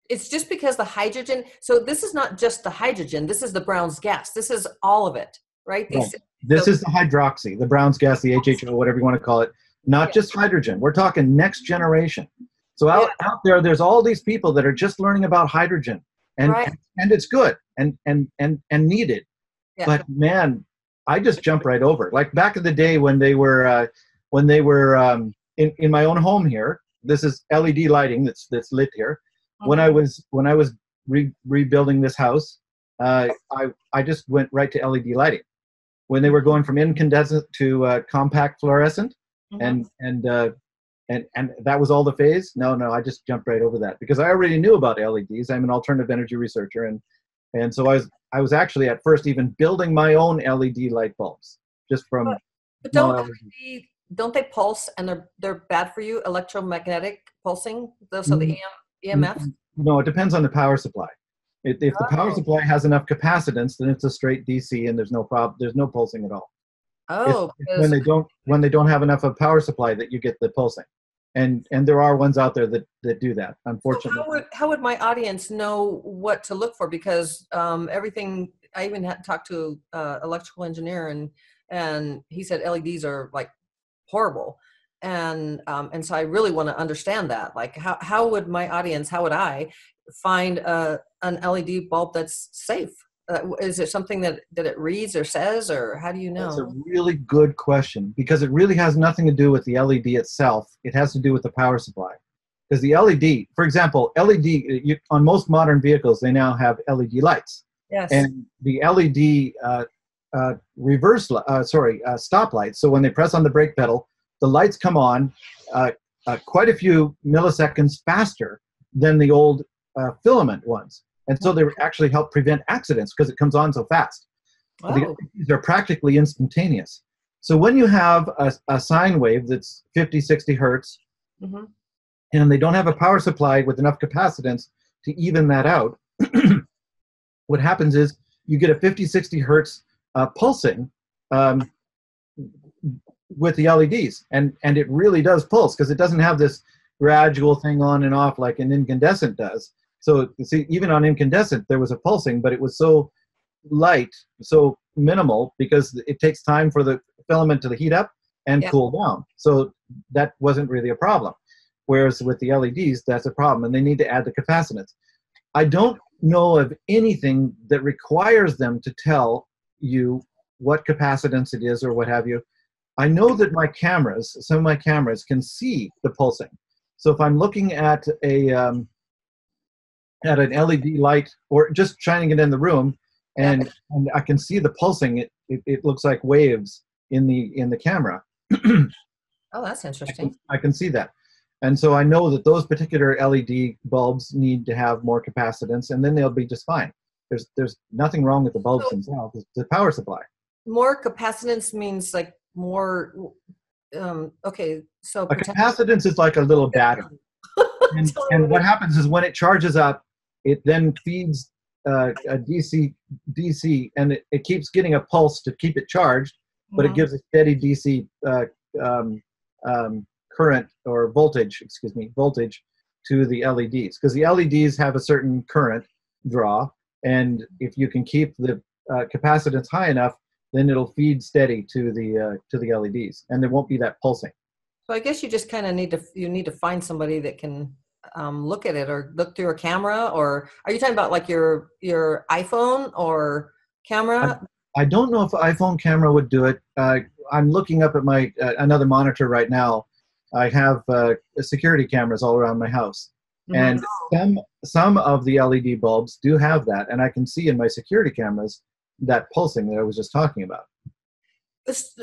it's just because the hydrogen, so this is not just the hydrogen, this is the Brown's gas. This is all of it, right? Right. This so, is the hydroxy, the Brown's gas, the HHO, whatever you want to call it not yeah. just hydrogen. We're talking next generation. So out, yeah. out there, there's all these people that are just learning about hydrogen, and right. and, and, it's good and and and and needed. Yeah. But man, I just jump right over. Like back in the day when they were uh, when they were um, in in my own home here. This is LED lighting that's that's lit here. Mm-hmm. When I was when I was re- rebuilding this house, uh, I I just went right to LED lighting. When they were going from incandescent to uh, compact fluorescent, mm-hmm. and and uh, and and that was all the phase. No, no, I just jumped right over that because I already knew about LEDs. I'm an alternative energy researcher, and and so I was I was actually at first even building my own LED light bulbs just from. But, but don't they, don't they pulse and they're they're bad for you? Electromagnetic pulsing, so the EM, EMF. No, it depends on the power supply. If, if the power oh. supply has enough capacitance, then it's a straight DC and there's no problem. There's no pulsing at all. Oh, it's when they don't when they don't have enough of power supply that you get the pulsing, and and there are ones out there that that do that. Unfortunately, so how, would, how would my audience know what to look for? Because um, everything I even had talked to uh, electrical engineer and and he said LEDs are like horrible, and um, and so I really want to understand that. Like how how would my audience, how would I find a an LED bulb that's safe? uh, is it something that that it reads or says or how do you know that's a really good question because it really has nothing to do with the led itself it has to do with the power supply because the led for example led you, on most modern vehicles they now have led lights yes and the led uh, uh, reverse uh, sorry uh, stop lights so when they press on the brake pedal the lights come on uh, uh, quite a few milliseconds faster than the old filament ones and so they actually help prevent accidents because it comes on so fast. Oh. They're practically instantaneous. So when you have a, a sine wave that's 50, 60 hertz, mm-hmm. and they don't have a power supply with enough capacitance to even that out, what happens is you get a 50, 60 hertz uh, pulsing um, with the LEDs, and and it really does pulse because it doesn't have this gradual thing on and off like an incandescent does. So you see, even on incandescent, there was a pulsing, but it was so light, so minimal, because it takes time for the filament to heat up and yeah. cool down. So that wasn't really a problem. Whereas with the LEDs, that's a problem, and they need to add the capacitance. I don't know of anything that requires them to tell you what capacitance it is or what have you. I know that my cameras, some of my cameras, can see the pulsing. So if I'm looking at a um, at an LED light or just shining it in the room, and, and I can see the pulsing. It, it, it looks like waves in the in the camera. oh, that's interesting. I can, I can, see that, and so I know that those particular LED bulbs need to have more capacitance, and then they'll be just fine. There's there's nothing wrong with the bulbs so, themselves. It's the power supply. More capacitance means like more. Um, okay, so a capacitance is like a little battery. and, and what happens is when it charges up, it then feeds uh, a DC DC, and it, it, keeps getting a pulse to keep it charged, but mm-hmm. it gives a steady DC uh, um, um, current or voltage, excuse me, voltage to the LEDs because the LEDs have a certain current draw, and if you can keep the uh, capacitance high enough, then it'll feed steady to the uh, to the LEDs, and there won't be that pulsing. So I guess you just kind of need to you need to find somebody that can um, look at it or look through a camera, or are you talking about like your your iPhone or camera? I, I don't know if iPhone camera would do it. Uh, I'm looking up at my uh, another monitor right now. I have uh, security cameras all around my house, mm-hmm. and some some of the LED bulbs do have that, and I can see in my security cameras that pulsing that I was just talking about.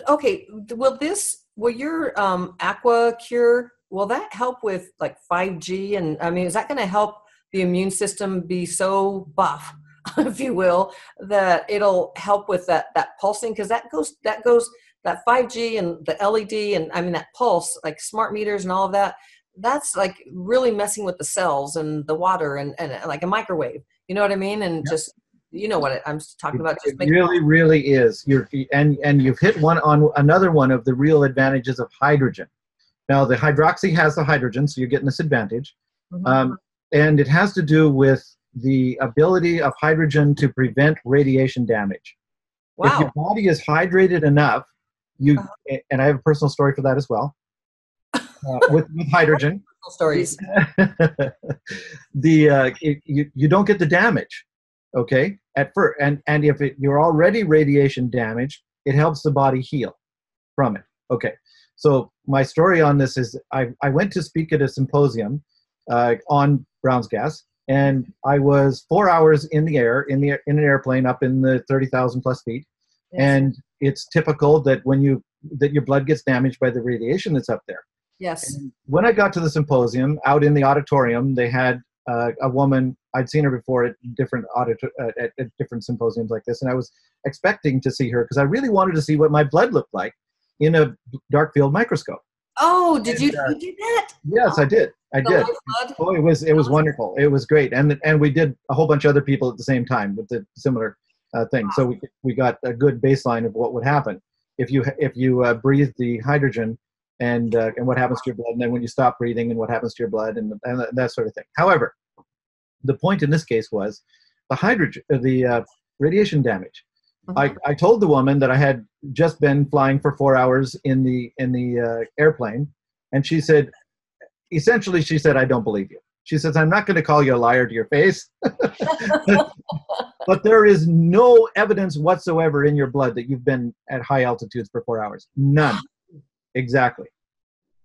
Okay, will this will your um, AquaCure will that help with like 5G? And I mean, is that going to help the immune system be so buff, if you will, that it'll help with that that pulsing? Because that goes that goes that 5G and the LED and I mean that pulse, like smart meters and all of that. That's like really messing with the cells and the water and, and like a microwave. You know what I mean? And just you know what I'm talking about. Just it really, really is. You're and and you've hit one on another one of the real advantages of hydrogen. Now the hydroxy has the hydrogen, so you're getting this advantage, mm-hmm. um, and it has to do with the ability of hydrogen to prevent radiation damage. Wow. If your body is hydrated enough, you uh-huh. and I have a personal story for that as well. Uh, with, with hydrogen. Stories. The uh, you, you don't get the damage okay? At first and and if it, you're already radiation damaged it helps the body heal from it okay? So my story on this is i, I went to speak at a symposium uh, on brown's gas and i was four hours in the air in the in an airplane up in the 30000 plus feet. Yes. and it's typical that when you that your blood gets damaged by the radiation that's up there yes and when i got to the symposium out in the auditorium they had uh, a woman I'd seen her before at different audit uh, at, at, different symposiums like this, and I was expecting to see her because I really wanted to see what my blood looked like in a dark field microscope. Oh, did and, you, uh, you do that? Yes, oh, I did. I did. Oh, it was it was wonderful. It was great, and and we did a whole bunch of other people at the same time with the similar uh, thing. Wow. So we we got a good baseline of what would happen if you if you uh, breathe the hydrogen and uh, and what happens to your blood, and then when you stop breathing, and what happens to your blood, and, and that sort of thing. However, the point in this case was the hydrogen, uh, the uh, radiation damage. Mm-hmm. I, I told the woman that I had just been flying for four hours in the in the uh, airplane, and she said, essentially, she said, "I don't believe you." She says, "I'm not going to call you a liar to your face, but there is no evidence whatsoever in your blood that you've been at high altitudes for four hours. None. Exactly.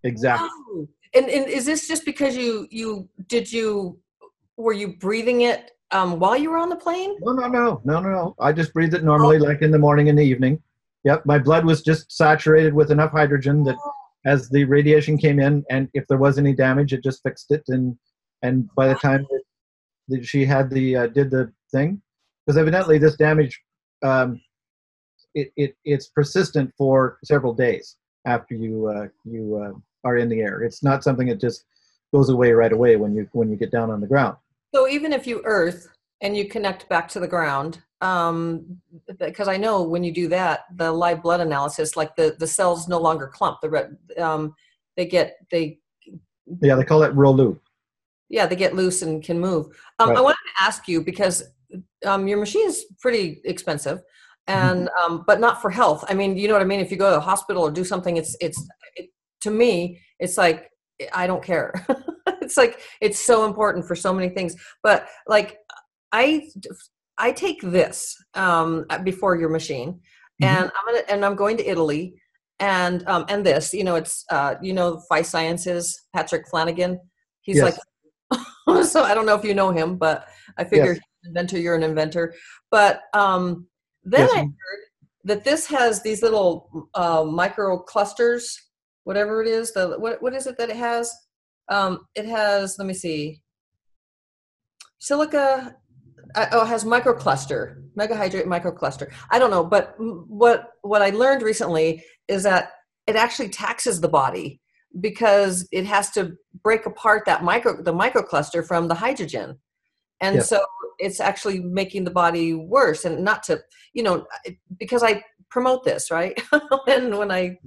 Exactly. Wow. And, and is this just because you you did you were you breathing it um, while you were on the plane? No, no, no, no, no, no. I just breathed it normally, oh. like in the morning and the evening. Yep, my blood was just saturated with enough hydrogen that oh. as the radiation came in, and if there was any damage, it just fixed it. And and by the time that she had the uh, did the thing, because evidently this damage, um, it, it it's persistent for several days after you uh, you uh, are in the air. It's not something that just goes away right away when you when you get down on the ground. So even if you earth and you connect back to the ground, um, because I know when you do that, the live blood analysis, like the the cells no longer clump. The red, um, they get they. Yeah, they call it rouleaux. Yeah, they get loose and can move. Um, right. I wanted to ask you because um, your machine is pretty expensive, and mm-hmm. um, but not for health. I mean, you know what I mean. If you go to a hospital or do something, it's it's it, to me, it's like I don't care. it's like it's so important for so many things but like i i take this um before your machine mm-hmm. and i'm gonna and i'm going to italy and um and this you know it's uh you know phi sciences patrick flanagan he's yes. like so i don't know if you know him but i figure yes. inventor you're an inventor but um then yes. i heard that this has these little uh, micro clusters whatever it is the what, what is it that it has um, it has, let me see, silica. Uh, oh, it has microcluster, megahydrate microcluster. I don't know, but what what I learned recently is that it actually taxes the body because it has to break apart that micro the microcluster from the hydrogen. And yes. so it's actually making the body worse and not to you know because i promote this right? And when i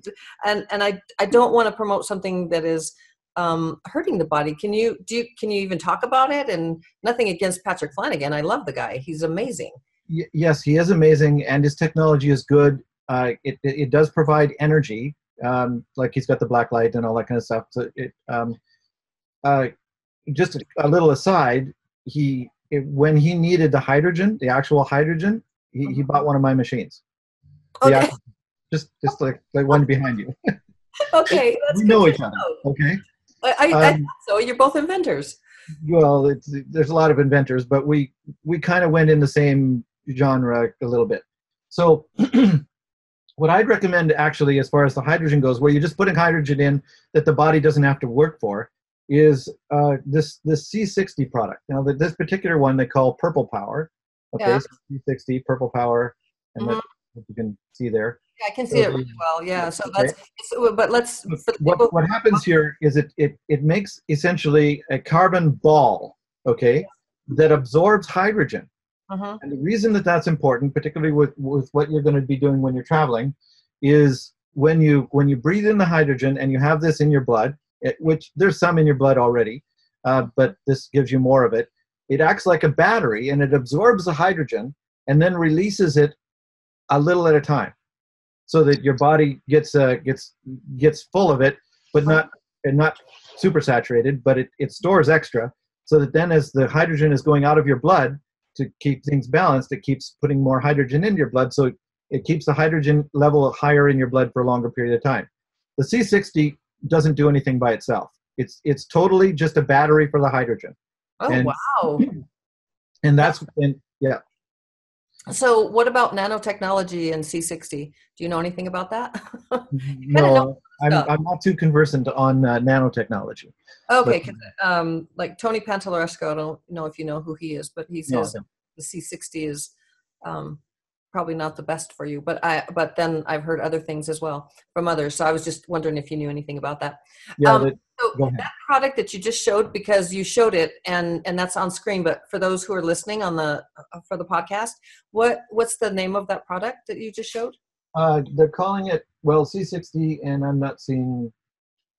and and i i don't want to promote something that is um, hurting the body. Can you do you, can you even talk about it? And nothing against patrick flanagan. I love the guy. He's amazing. Y- yes he is amazing and his technology is good. Uh, it, it, it does provide energy um, like he's got the black light and all that kind of stuff. So it um, uh, just a, a little aside he it, when he needed the hydrogen, the actual hydrogen, he, he mm-hmm. bought one of my machines. Okay. Actual, just just like like one behind you. okay, we know each other. Okay. I, I, um, so you're both inventors. Well, it's, there's a lot of inventors, but we we kind of went in the same genre a little bit. So, what I'd recommend actually, as far as the hydrogen goes, where you're just putting hydrogen in that the body doesn't have to work for, is uh, this this C60 product. Now, the, this particular one they call Purple Power. Okay, yeah. so C60 Purple Power, and mm-hmm. that you can see there. Yeah, I can see so it really well. Yeah, so okay. that's. So, but let's. What, what happens here is it it it makes essentially a carbon ball. Okay, that absorbs hydrogen. Uh-huh. And the reason that that's important, particularly with with what you're going to be doing when you're traveling, is when you when you breathe in the hydrogen and you have this in your blood it, which there's some in your blood already, uh, but this gives you more of it. It acts like a battery and it absorbs the hydrogen and then releases it a little at a time, so that your body gets uh, gets gets full of it, but not and not super saturated, but it, it stores extra, so that then as the hydrogen is going out of your blood to keep things balanced, it keeps putting more hydrogen into your blood, so it keeps the hydrogen level higher in your blood for a longer period of time. The C60 doesn't do anything by itself. It's it's totally just a battery for the hydrogen. Oh and, wow! And that's and yeah. So what about nanotechnology and C60? Do you know anything about that? no, I'm, I'm not too conversant on uh, nanotechnology. Okay, but, um, like Tony Pantalleresco, I don't know if you know who he is, but he says the C60 is um, probably not the best for you but i but then i've heard other things as well from others so i was just wondering if you knew anything about that. Yeah um, so that product that you just showed because you showed it and and that's on screen but for those who are listening on the uh, for the podcast what what's the name of that product that you just showed? Uh they're calling it well c60 and i'm not seeing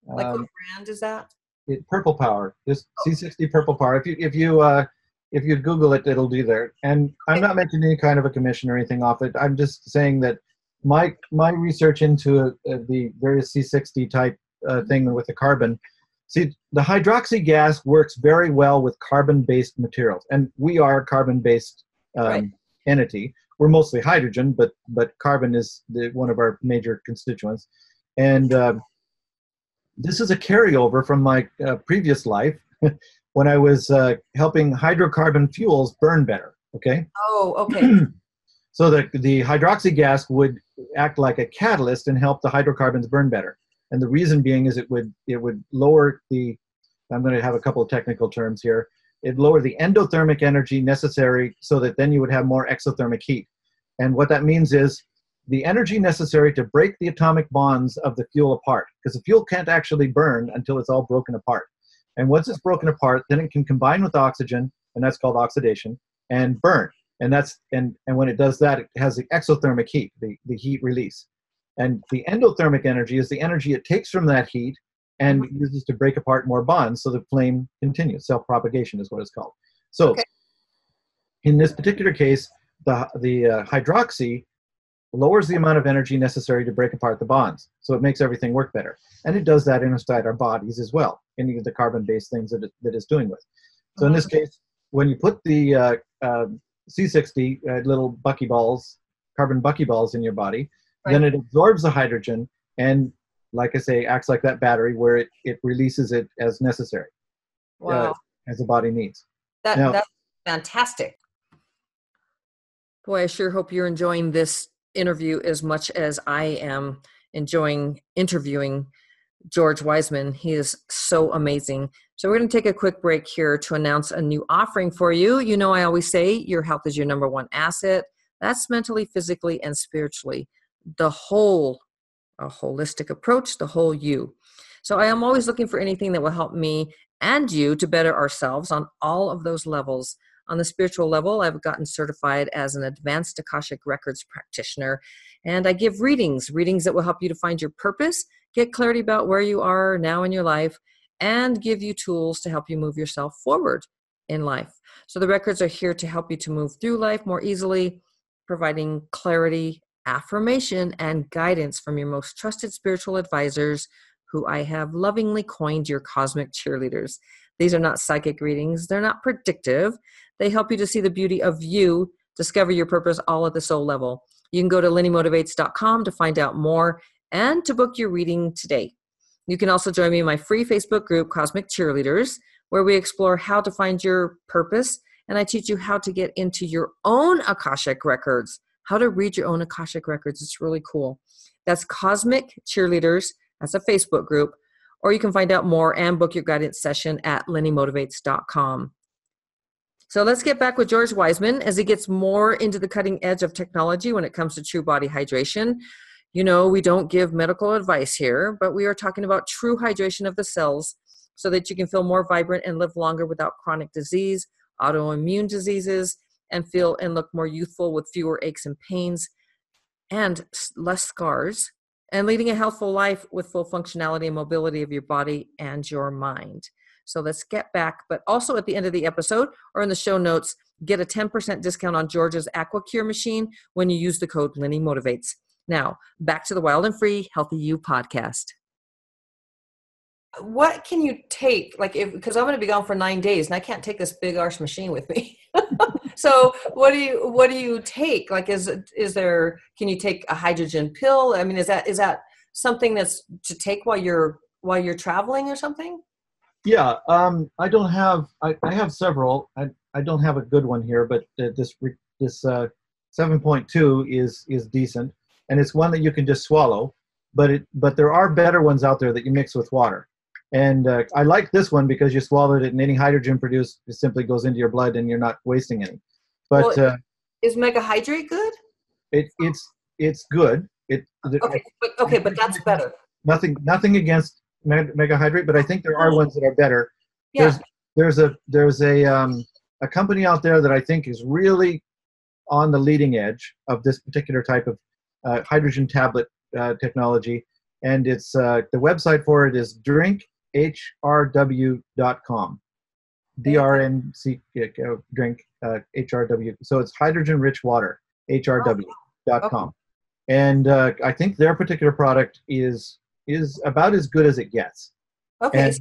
um, like what um, brand is that? it purple power just oh. c60 purple power. If you if you uh if you Google it, it'll be there. And I'm not making any kind of a commission or anything off it. I'm just saying that my my research into uh, the various C60 type uh, thing with the carbon. See, the hydroxy gas works very well with carbon-based materials, and we are a carbon-based um, right. entity. We're mostly hydrogen, but but carbon is the, one of our major constituents, and uh, this is a carryover from my uh, previous life when I was uh, helping hydrocarbon fuels burn better. Okay. Oh, okay. so the the hydroxy gas would act like a catalyst and help the hydrocarbons burn better. And the reason being is it would it would lower the I'm going to have a couple of technical terms here. It lower the endothermic energy necessary so that then you would have more exothermic heat. And what that means is the energy necessary to break the atomic bonds of the fuel apart, because the fuel can't actually burn until it's all broken apart. And once it's broken apart, then it can combine with oxygen, and that's called oxidation, and burn. And that's and and when it does that, it has the exothermic heat, the, the heat release. And the endothermic energy is the energy it takes from that heat and mm-hmm. uses to break apart more bonds so the flame continues. Self-propagation is what it's called. So okay. in this particular case, the the uh, hydroxy lowers the amount of energy necessary to break apart the bonds. So it makes everything work better. And it does that inside our bodies as well, any of the carbon based things that, it, that it's doing with. So in this mm-hmm. case, when you put the uh, uh, C60 uh, little buckyballs, carbon buckyballs in your body, right. then it absorbs the hydrogen and, like I say, acts like that battery where it, it releases it as necessary, uh, wow. as the body needs. That, now, that's fantastic. Boy, I sure hope you're enjoying this interview as much as I am enjoying interviewing George Wiseman. He is so amazing. So, we're going to take a quick break here to announce a new offering for you. You know, I always say your health is your number one asset. That's mentally, physically, and spiritually. The whole, a holistic approach, the whole you. So, I am always looking for anything that will help me and you to better ourselves on all of those levels On the spiritual level, I've gotten certified as an advanced Akashic Records practitioner, and I give readings, readings that will help you to find your purpose, get clarity about where you are now in your life, and give you tools to help you move yourself forward in life. So the records are here to help you to move through life more easily, providing clarity, affirmation, and guidance from your most trusted spiritual advisors, who I have lovingly coined your cosmic cheerleaders. These are not psychic readings, they're not predictive. They help you to see the beauty of you, discover your purpose all at the soul level. You can go to lennymotivates.com to find out more and to book your reading today. You can also join me in my free Facebook group, Cosmic Cheerleaders, where we explore how to find your purpose and I teach you how to get into your own Akashic records, how to read your own Akashic records. It's really cool. That's Cosmic Cheerleaders. That's a Facebook group. Or you can find out more and book your guidance session at lennymotivates.com. So let's get back with George Wiseman as he gets more into the cutting edge of technology when it comes to true body hydration. You know, we don't give medical advice here, but we are talking about true hydration of the cells so that you can feel more vibrant and live longer without chronic disease, autoimmune diseases, and feel and look more youthful with fewer aches and pains and less scars, and leading a healthful life with full functionality and mobility of your body and your mind. So let's get back, but also at the end of the episode or in the show notes, get a 10% discount on George's AquaCure machine when you use the code Lenny Motivates. Now, back to the Wild and Free Healthy You podcast. What can you take like if because i'm going to be gone for nine days and i can't take this big arse machine with me. So what do you what do you take? Like is is there can you take a hydrogen pill? I mean is that is that something that's to take while you're while you're traveling or something? Yeah um i don't have i, I have several. I, I don't have a good one here but uh, this this uh 7.2 is is decent and it's one that you can just swallow but it but there are better ones out there that you mix with water and uh, I like this one because you swallowed it, and any hydrogen produced simply goes into your blood, and you're not wasting any. But well, uh, is mega hydrate good? It, it's it's good. It okay, but, okay, but that's better. Nothing nothing against mega hydrate, but I think there are ones that are better. Yeah. There's there's a there's a um, a company out there that I think is really on the leading edge of this particular type of hydrogen tablet uh, technology, and it's uh, the website for it is drinkhrw.com. DRNC uh, drink uh, HRW. So it's hydrogen rich water, HRW.com. Okay. And uh, I think their particular product is is about as good as it gets. Okay. And,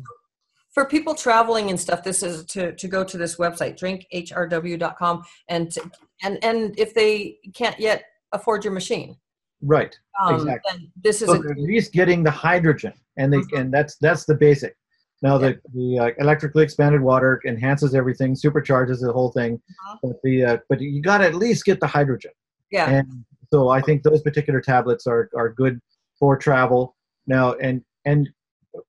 for people traveling and stuff, this is to, to go to this website, drinkhrw.com, and to, and and if they can't yet afford your machine, right? Um, exactly. This is so a, at least getting the hydrogen and they mm-hmm. and that's that's the basic now the the uh, electrically expanded water enhances everything supercharges the whole thing uh-huh. but the uh, but you got to at least get the hydrogen yeah and so i think those particular tablets are are good for travel now and and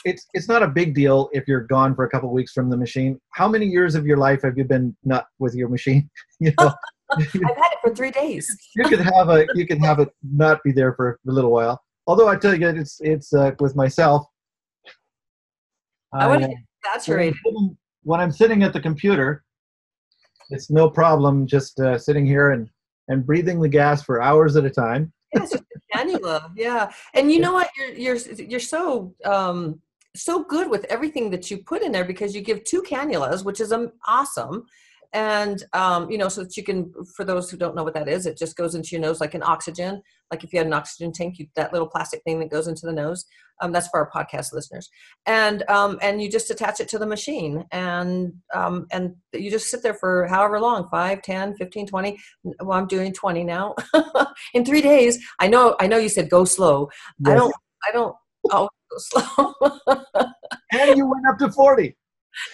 it's it's not a big deal if you're gone for a couple of weeks from the machine how many years of your life have you been not with your machine you know i've had it for three days you could have a you can have it not be there for a little while although I tell you, it's it's uh, with myself. I, want to get saturated. When I'm, sitting, when I'm, sitting, at the computer, it's no problem just uh, sitting here and and breathing the gas for hours at a time. yeah, it's just a cannula. Yeah, and you know what? You're you're you're so um, so good with everything that you put in there because you give two cannulas, which is um, awesome and um, you know so that you can for those who don't know what that is it just goes into your nose like an oxygen. Like if you had an oxygen tank you, that little plastic thing that goes into the nose um, that's for our podcast listeners. And um, and you just attach it to the machine and um, and you just sit there for however long 5 10 15 20 well i'm doing 20 now in three days. I know i know you said go slow. Yes. i don't i don't oh go slow. And you went up to 40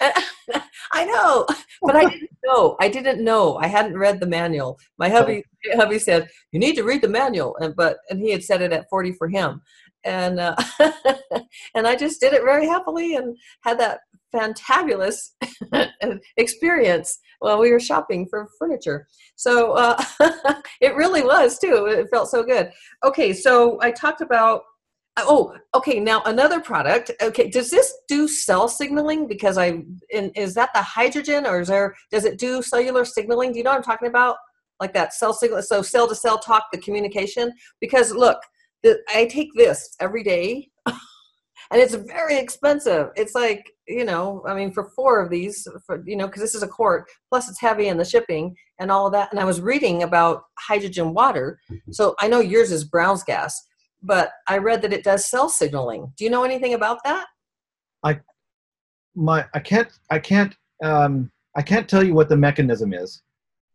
I know, but I didn't know. I didn't know. I hadn't read the manual. My hubby hubby said you need to read the manual, and but and he had said it at forty for him, and uh, and I just did it very happily and had that fantabulous experience while we were shopping for furniture. So uh, it really was too. It felt so good. Okay, so I talked about oh, okay. Now another product. Okay, does this do cell signaling? Because I in, is that the hydrogen, or is there does it do cellular signaling? Do you know what I'm talking about? Like that cell signal, so cell to cell talk, the communication. Because look, the, I take this every day, and it's very expensive. It's like you know, I mean, for four of these, for you know, because this is a quart, plus it's heavy in the shipping and all of that. And I was reading about hydrogen water, mm-hmm. so I know yours is Brown's gas but I read that it does cell signaling. Do you know anything about that? I my I can't I can't um, I can't tell you what the mechanism is.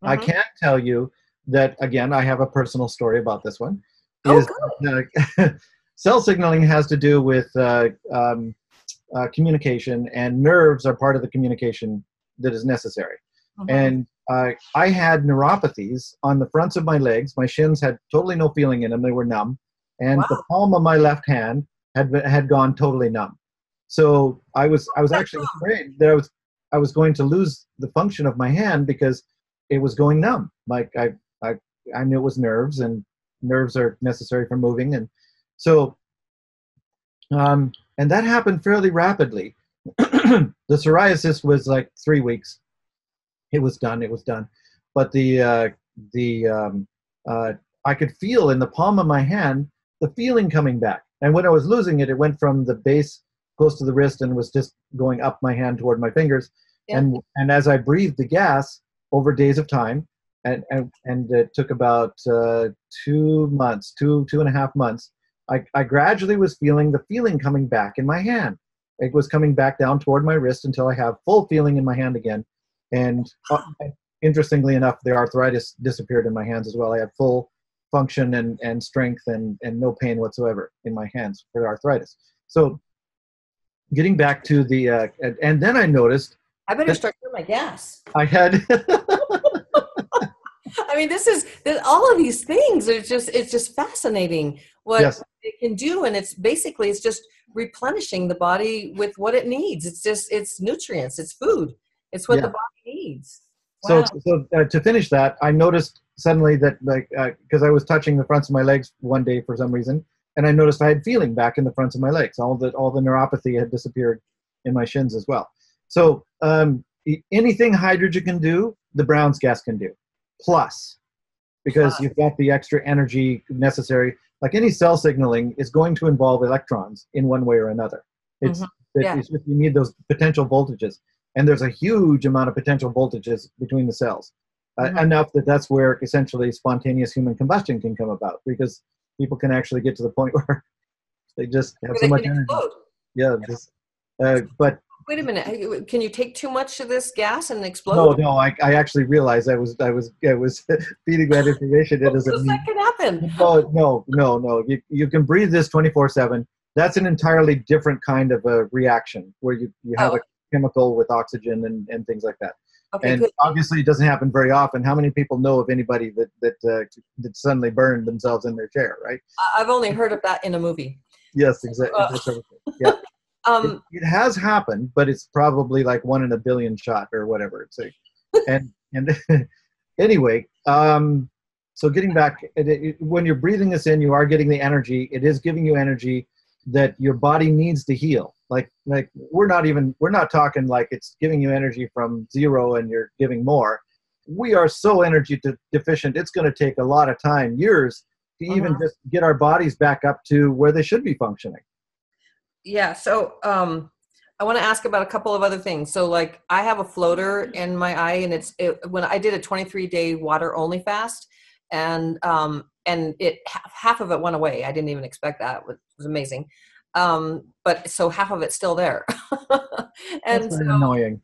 Mm-hmm. I can't tell you that again. I have a personal story about this one. Oh, is, good. Uh, cell signaling has to do with uh, um, uh, communication, and nerves are part of the communication that is necessary. Mm-hmm. And uh, I had neuropathies on the fronts of my legs. My shins had totally no feeling in them; they were numb and wow. the palm of my left hand had been, had gone totally numb. So I was I was actually afraid that I was I was going to lose the function of my hand because it was going numb. Like I I I knew it was nerves and nerves are necessary for moving and so um, and that happened fairly rapidly. the psoriasis was like three weeks. It was done. It was done. But the uh, the um, uh, I could feel in the palm of my hand the feeling coming back. And when I was losing it, it went from the base close to the wrist and was just going up my hand toward my fingers. Yeah. And and as I breathed the gas over days of time, and and, and it took about uh, two months, two two and a half months. I, I gradually was feeling the feeling coming back in my hand. It was coming back down toward my wrist until I have full feeling in my hand again. And uh, interestingly enough, the arthritis disappeared in my hands as well. I had full function and, and strength and, and no pain whatsoever in my hands for arthritis. So getting back to the, uh, and, and then I noticed. I better start doing my gas. I had. I mean, this is all of these things. It's just it's just fascinating what yes. it can do, and it's basically it's just replenishing the body with what it needs. It's just it's nutrients, it's food, it's what yeah. the body needs. Wow. So, so uh, to finish that, I noticed suddenly that like because uh, I was touching the fronts of my legs one day for some reason, and I noticed I had feeling back in the fronts of my legs. All the all the neuropathy had disappeared in my shins as well. So um, anything hydrogen can do, the Brown's gas can do, plus because wow. you've got the extra energy necessary. Like any cell signaling is going to involve electrons in one way or another. It's, mm-hmm. yeah. it's just you need those potential voltages, and there's a huge amount of potential voltages between the cells uh, mm-hmm. enough that that's where essentially spontaneous human combustion can come about because people can actually get to the point where they just have so much energy. Yeah, yeah. Just, uh, but wait a minute can you take too much of this gas and explode no no i, I actually realized i was i was i was feeding that information it doesn't mean, that can happen no no no no you, you can breathe this 24 7 that's an entirely different kind of a reaction where you, you have oh. a chemical with oxygen and, and things like that Okay, and good. obviously, it doesn't happen very often. How many people know of anybody that that uh, that suddenly burned themselves in their chair? Right? I've only heard of that in a movie. Yes, exactly. Uh, yeah. um, it, it, has happened, but it's probably like one in a billion shot or whatever. It's a, and and anyway, um, so getting back, it, it, when you're breathing this in, you are getting the energy. It is giving you energy that your body needs to heal. Like like we're not even we're not talking like it's giving you energy from zero and you're giving more. We are so energy de- deficient it's going to take a lot of time years to uh-huh. even just get our bodies back up to where they should be functioning. Yeah so um i want to ask about a couple of other things. So like i have a floater in my eye and it's it, when i did a 23 day water only fast and um and it half of it went away i didn't even expect that it was amazing um, but so half of it's still there. and That's so, annoying.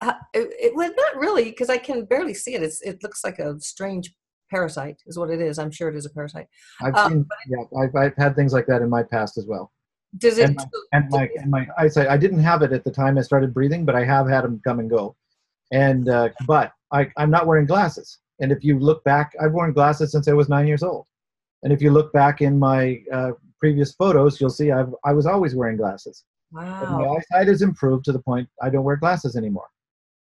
Uh, it, it was not really because I can barely see it. It's, it looks like a strange parasite, is what it is. I'm sure it is a parasite. I've um, seen, yeah, I've, I've had things like that in my past as well. Does it? And my, and my, and my eyesight. I didn't have it at the time I started breathing, but I have had them come and go. And uh, but I, I'm not wearing glasses. And if you look back, I've worn glasses since I was nine years old. And if you look back in my uh, previous photos, you'll see I've, I was always wearing glasses. Wow. But my eyesight has improved to the point I don't wear glasses anymore.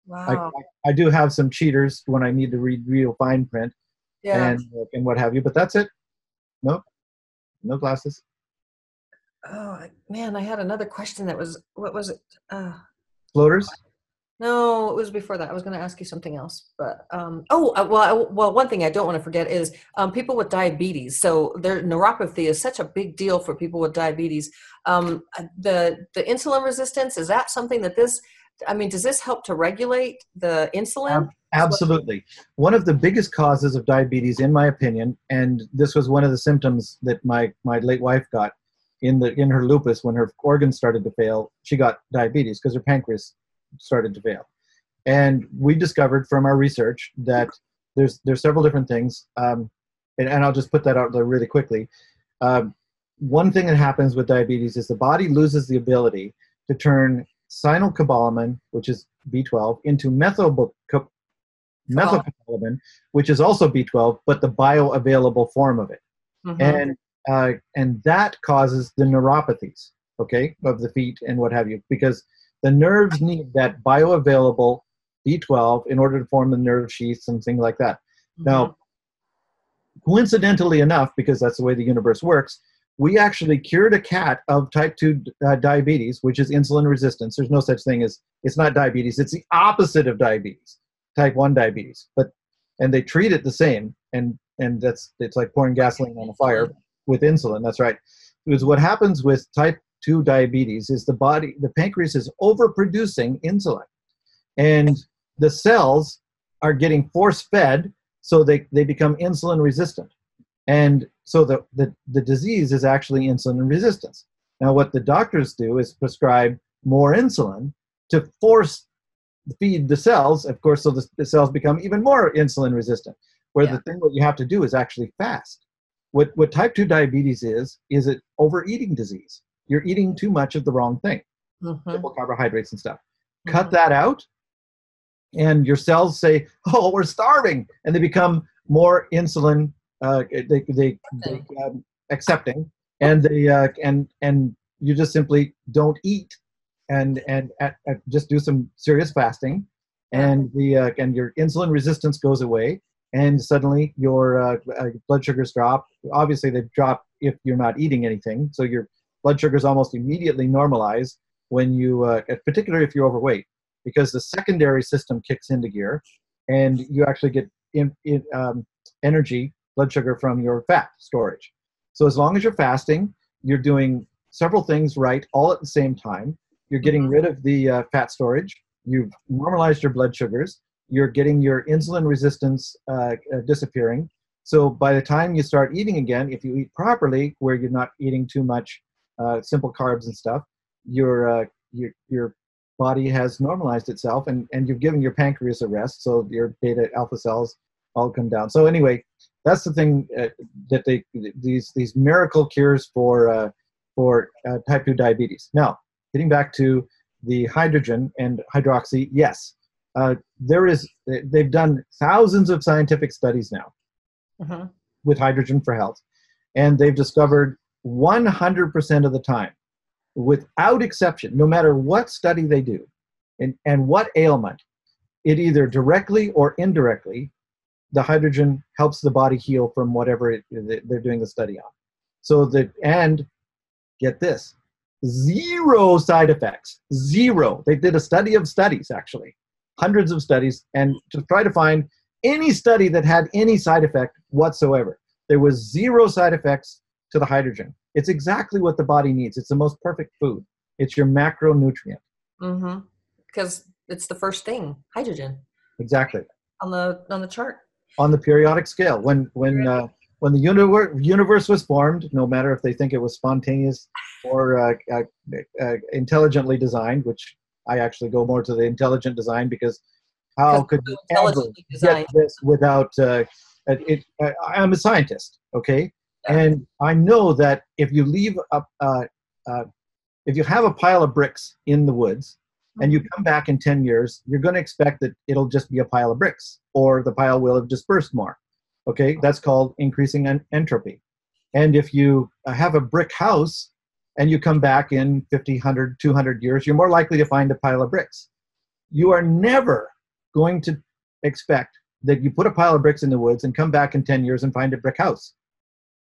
Wow. I, I, do have some cheaters when I need to read real fine print yeah. and, and what have you, but that's it. Nope. No glasses. oh man, I had another question that was what was it? Uh, Floaters. No, it was before that. I was going to ask you something else, but um, oh, uh, well, well, one thing I don't want to forget is um, people with diabetes. So their neuropathy is such a big deal for people with diabetes. Um, uh, the the insulin resistance is that something that this? I mean, does this help to regulate the insulin? Absolutely. One of the biggest causes of diabetes, in my opinion, and this was one of the symptoms that my my late wife got in the in her lupus when her organs started to fail. She got diabetes because her pancreas started to fail. And we discovered from our research that there's there's several different things, um, and, and, I'll just put that out there really quickly. Um, one thing that happens with diabetes is the body loses the ability to turn cyanocobalamin, which is B12, into methyl methylcobalamin, which is also B12, but the bioavailable form of it. Mm-hmm. And uh, and that causes the neuropathies, okay, of the feet and what have you, because the nerves need that bioavailable B12 in order to form the nerve sheaths and things like that. Mm-hmm. Now, coincidentally enough, because that's the way the universe works, we actually cured a cat of type 2 uh, diabetes, which is insulin resistance. There's no such thing as it's not diabetes, it's the opposite of diabetes, type 1 diabetes. But and they treat it the same and and that's it's like pouring gasoline on a fire with insulin. That's right. Because what happens with type 2 diabetes is the body, the pancreas is overproducing insulin. And the cells are getting force fed so they, they become insulin resistant. And so the, the, the disease is actually insulin resistance. Now, what the doctors do is prescribe more insulin to force feed the cells, of course, so the, the cells become even more insulin resistant. Where yeah. the thing what you have to do is actually fast. What, what type 2 diabetes is, is it overeating disease you're eating too much of the wrong thing, mm-hmm. simple carbohydrates and stuff. Mm-hmm. Cut that out, and your cells say, "Oh, we're starving," and they become more insulin. Uh, they they, they um, accepting, and they uh, and and you just simply don't eat, and and at, at just do some serious fasting, and the uh, and your insulin resistance goes away, and suddenly your uh, uh, blood sugars drop. Obviously, they drop if you're not eating anything, so your blood sugars almost immediately normalize when you, uh, particularly if you're overweight, because the secondary system kicks into gear, and you actually get in, in, um, energy, blood sugar from your fat storage. So as long as you're fasting, you're doing several things right all at the same time. You're getting mm-hmm. rid of the uh, fat storage. You've normalized your blood sugars. You're getting your insulin resistance uh, uh, disappearing. So by the time you start eating again, if you eat properly, where you're not eating too much uh, simple carbs and stuff, your uh, your your body has normalized itself, and and you've given your pancreas a rest, so your beta alpha cells all come down. So anyway, that's the thing uh, that they these these miracle cures for uh, for uh, type two diabetes. Now, getting back to the hydrogen and hydroxy, yes, uh, there is. They've done thousands of scientific studies now uh-huh. with hydrogen for health, and they've discovered 100% of the time, without exception, no matter what study they do and, and what ailment, it either directly or indirectly, the hydrogen helps the body heal from whatever it, they're doing the study on. So that, and get this, zero side effects, zero. They did a study of studies, actually, hundreds of studies, and to try to find any study that had any side effect whatsoever. There was zero side effects to the hydrogen. It's exactly what the body needs. It's the most perfect food. It's your macronutrient. Mm-hmm. Because it's the first thing, hydrogen. Exactly. On the on the chart. On the periodic scale, when when uh, when the universe universe was formed, no matter if they think it was spontaneous or uh, uh, uh intelligently designed, which I actually go more to the intelligent design because how could you ever get this without uh, it, it, I'm a scientist, okay? And I know that if you leave a, uh, uh, if you have a pile of bricks in the woods and you mm-hmm. come back in 10 years, you're going to expect that it'll just be a pile of bricks or the pile will have dispersed more. Okay, that's called increasing en- entropy. And if you uh, have a brick house and you come back in 50, 100, 200 years, you're more likely to find a pile of bricks. You are never going to expect that you put a pile of bricks in the woods and come back in 10 years and find a brick house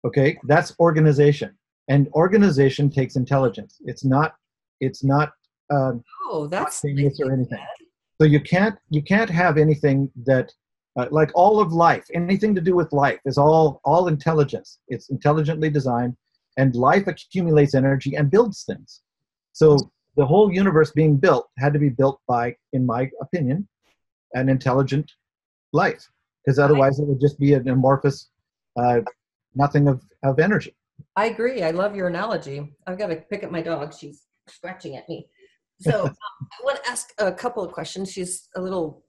Okay, that's organization. and organization takes intelligence. It's not it's not um, oh that's nice or anything. So you can't you can't have anything that uh, like all of life, anything to do with life is all all intelligence. It's intelligently designed, and life accumulates energy and builds things. So the whole universe being built had to be built by, in my opinion, an intelligent life, because otherwise it would just be an amorphous, uh, nothing of, of energy. I agree. I love your analogy. I've got to pick up my dog. She's scratching at me. So um, I want to ask a couple of questions. She's a little,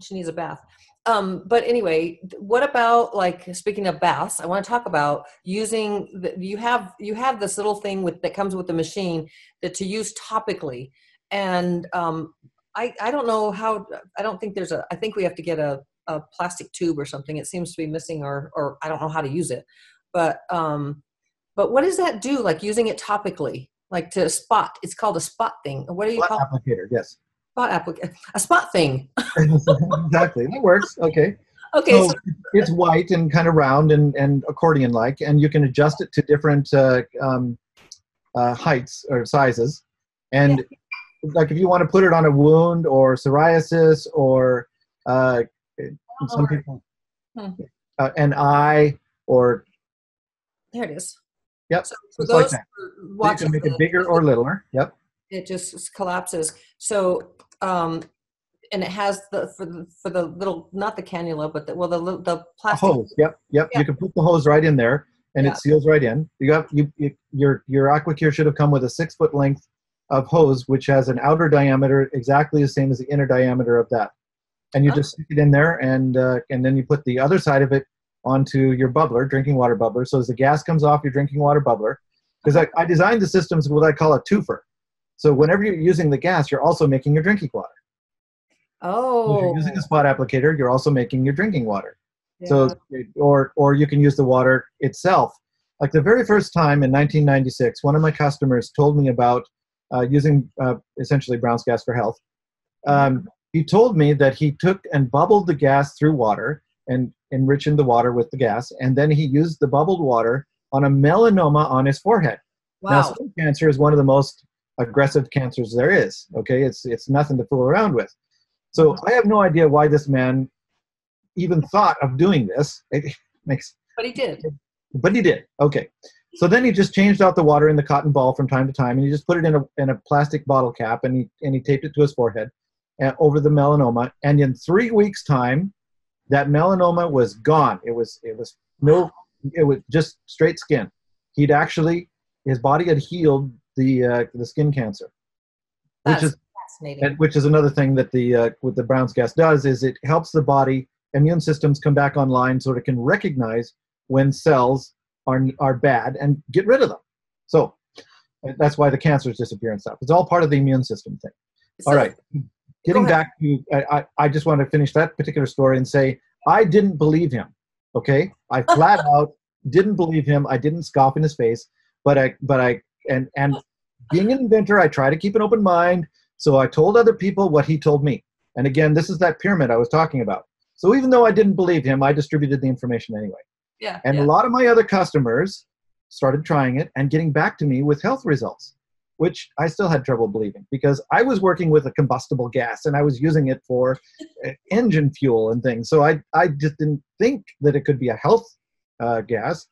she needs a bath. Um, but anyway, what about like speaking of baths? I want to talk about using. The, you have you have this little thing with that comes with the machine that to use topically, and um, I I don't know how. I don't think there's a. I think we have to get a a plastic tube or something. It seems to be missing, or or I don't know how to use it. But um, but what does that do? Like using it topically, like to spot. It's called a spot thing. What do you spot call applicator? Yes spot application, a spot thing. exactly, that works. Okay. Okay. So, so, it's white and kind of round and, and accordion like, and you can adjust it to different uh, um, uh, heights or sizes. And yeah. like if you want to put it on a wound or psoriasis or uh, some people, hmm. uh, an eye or. There it is. Yep. So for those like you can make it bigger or littler. Yep. It just collapses. So um, and it has the for the for the little not the cannula but the well the the plastic a hose. Yep, yep. Yeah. You can put the hose right in there, and yeah. it seals right in. You have you, you your your AquaCure should have come with a six foot length of hose, which has an outer diameter exactly the same as the inner diameter of that, and you oh. just stick it in there, and uh, and then you put the other side of it onto your bubbler, drinking water bubbler. So as the gas comes off your drinking water bubbler, because I, I designed the systems what I call a twofer. So whenever you're using the gas, you're also making your drinking water. Oh. if you're using a spot applicator, you're also making your drinking water. Yeah. So, or or you can use the water itself. Like the very first time in 1996, one of my customers told me about uh, using uh, essentially Brown's Gas for Health. Um, he told me that he took and bubbled the gas through water and enriched the water with the gas, and then he used the bubbled water on a melanoma on his forehead. Wow. Now, skin cancer is one of the most aggressive cancers there is. Okay, it's it's nothing to fool around with. So uh-huh. I have no idea why this man even thought of doing this. It makes. But he did. But he did. Okay. So then he just changed out the water in the cotton ball from time to time, and he just put it in a in a plastic bottle cap, and he and he taped it to his forehead, over the melanoma. And in three weeks' time, that melanoma was gone. It was it was no, it was just straight skin. He'd actually his body had healed the uh, the skin cancer, which is fascinating. Which is another thing that the uh, what the Brown's gas does is it helps the body immune systems come back online so it can recognize when cells are are bad and get rid of them. So that's why the cancers disappear and stuff. It's all part of the immune system thing. So, all right, getting back to I, I just want to finish that particular story and say I didn't believe him. Okay, I flat out didn't believe him. I didn't scoff in his face, but I but I and and being an inventor, I try to keep an open mind. So I told other people what he told me. And again, this is that pyramid I was talking about. So even though I didn't believe him, I distributed the information anyway. Yeah. And yeah. a lot of my other customers started trying it and getting back to me with health results, which I still had trouble believing because I was working with a combustible gas and I was using it for uh, engine fuel and things. So I, I just didn't think that it could be a health uh, gas.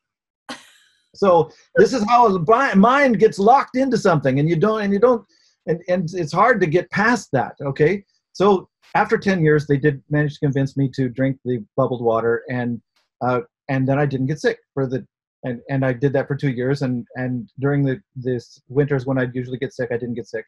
So this is how a mind gets locked into something, and you don't, and you don't, and and it's hard to get past that. Okay, so after ten years, they did manage to convince me to drink the bubbled water, and uh, and then I didn't get sick for the, and and I did that for two years, and and during the this winters when I'd usually get sick, I didn't get sick,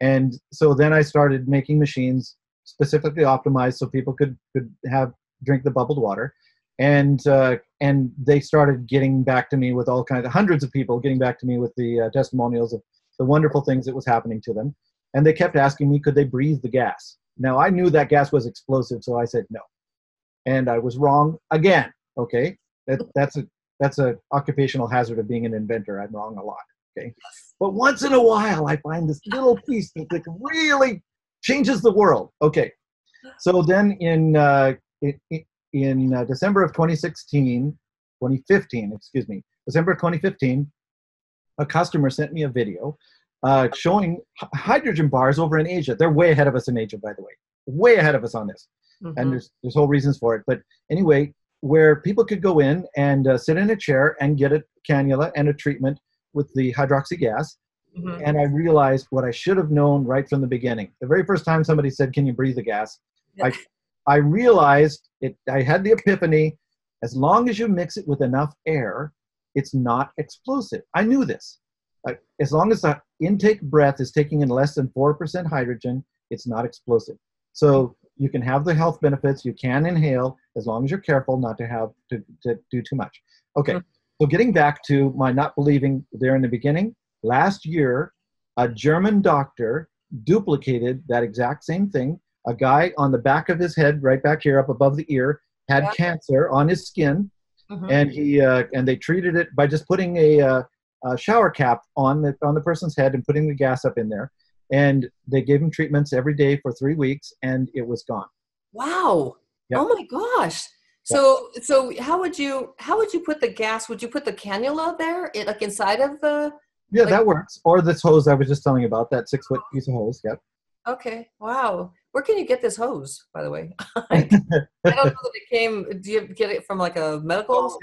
and so then I started making machines specifically optimized so people could could have drink the bubbled water. And uh, and they started getting back to me with all kinds of hundreds of people getting back to me with the uh, testimonials of the wonderful things that was happening to them. And they kept asking me could they breathe the gas? Now i knew that gas was explosive so i said no. And i was wrong again okay? That, that's a that's a occupational hazard of being an inventor i'm wrong a lot okay but once in a while i find this little piece that, that really changes the world okay so then in uh, in uh, December of 2016, 2015, excuse me, December 2015, a customer sent me a video uh, showing hydrogen bars over in Asia. They're way ahead of us in Asia, by the way, way ahead of us on this. Mm-hmm. And there's there's whole reasons for it. But anyway, where people could go in and uh, sit in a chair and get a cannula and a treatment with the hydroxy gas. Mm-hmm. And I realized what I should have known right from the beginning. The very first time somebody said, "Can you breathe the gas?" I I realized it. I had the epiphany. As long as you mix it with enough air, it's not explosive. I knew this. Like, as long as the intake breath is taking in less than 4% hydrogen, it's not explosive. So you can have the health benefits, you can inhale, as long as you're careful not to have to, to do too much. Okay, mm-hmm. so getting back to my not believing there in the beginning, last year, a German doctor duplicated that exact same thing. A guy on the back of his head, right back here, up above the ear, had yeah. cancer on his skin mm-hmm. and he uh, and they treated it by just putting a, uh, a, shower cap on the on the person's head and putting the gas up in there, and they gave him treatments every day for three weeks, and it was gone. Wow! Yep. Oh my gosh! So yep. so how would you how would you put the gas? Would you put the cannula there, it, like inside of the? Yeah, like, that works. Or this hose I was just telling you about, that six foot piece of hose. Yep. Okay. Wow. Where can you get this hose, by the way? I don't know that it came. Do you get it from like a medical?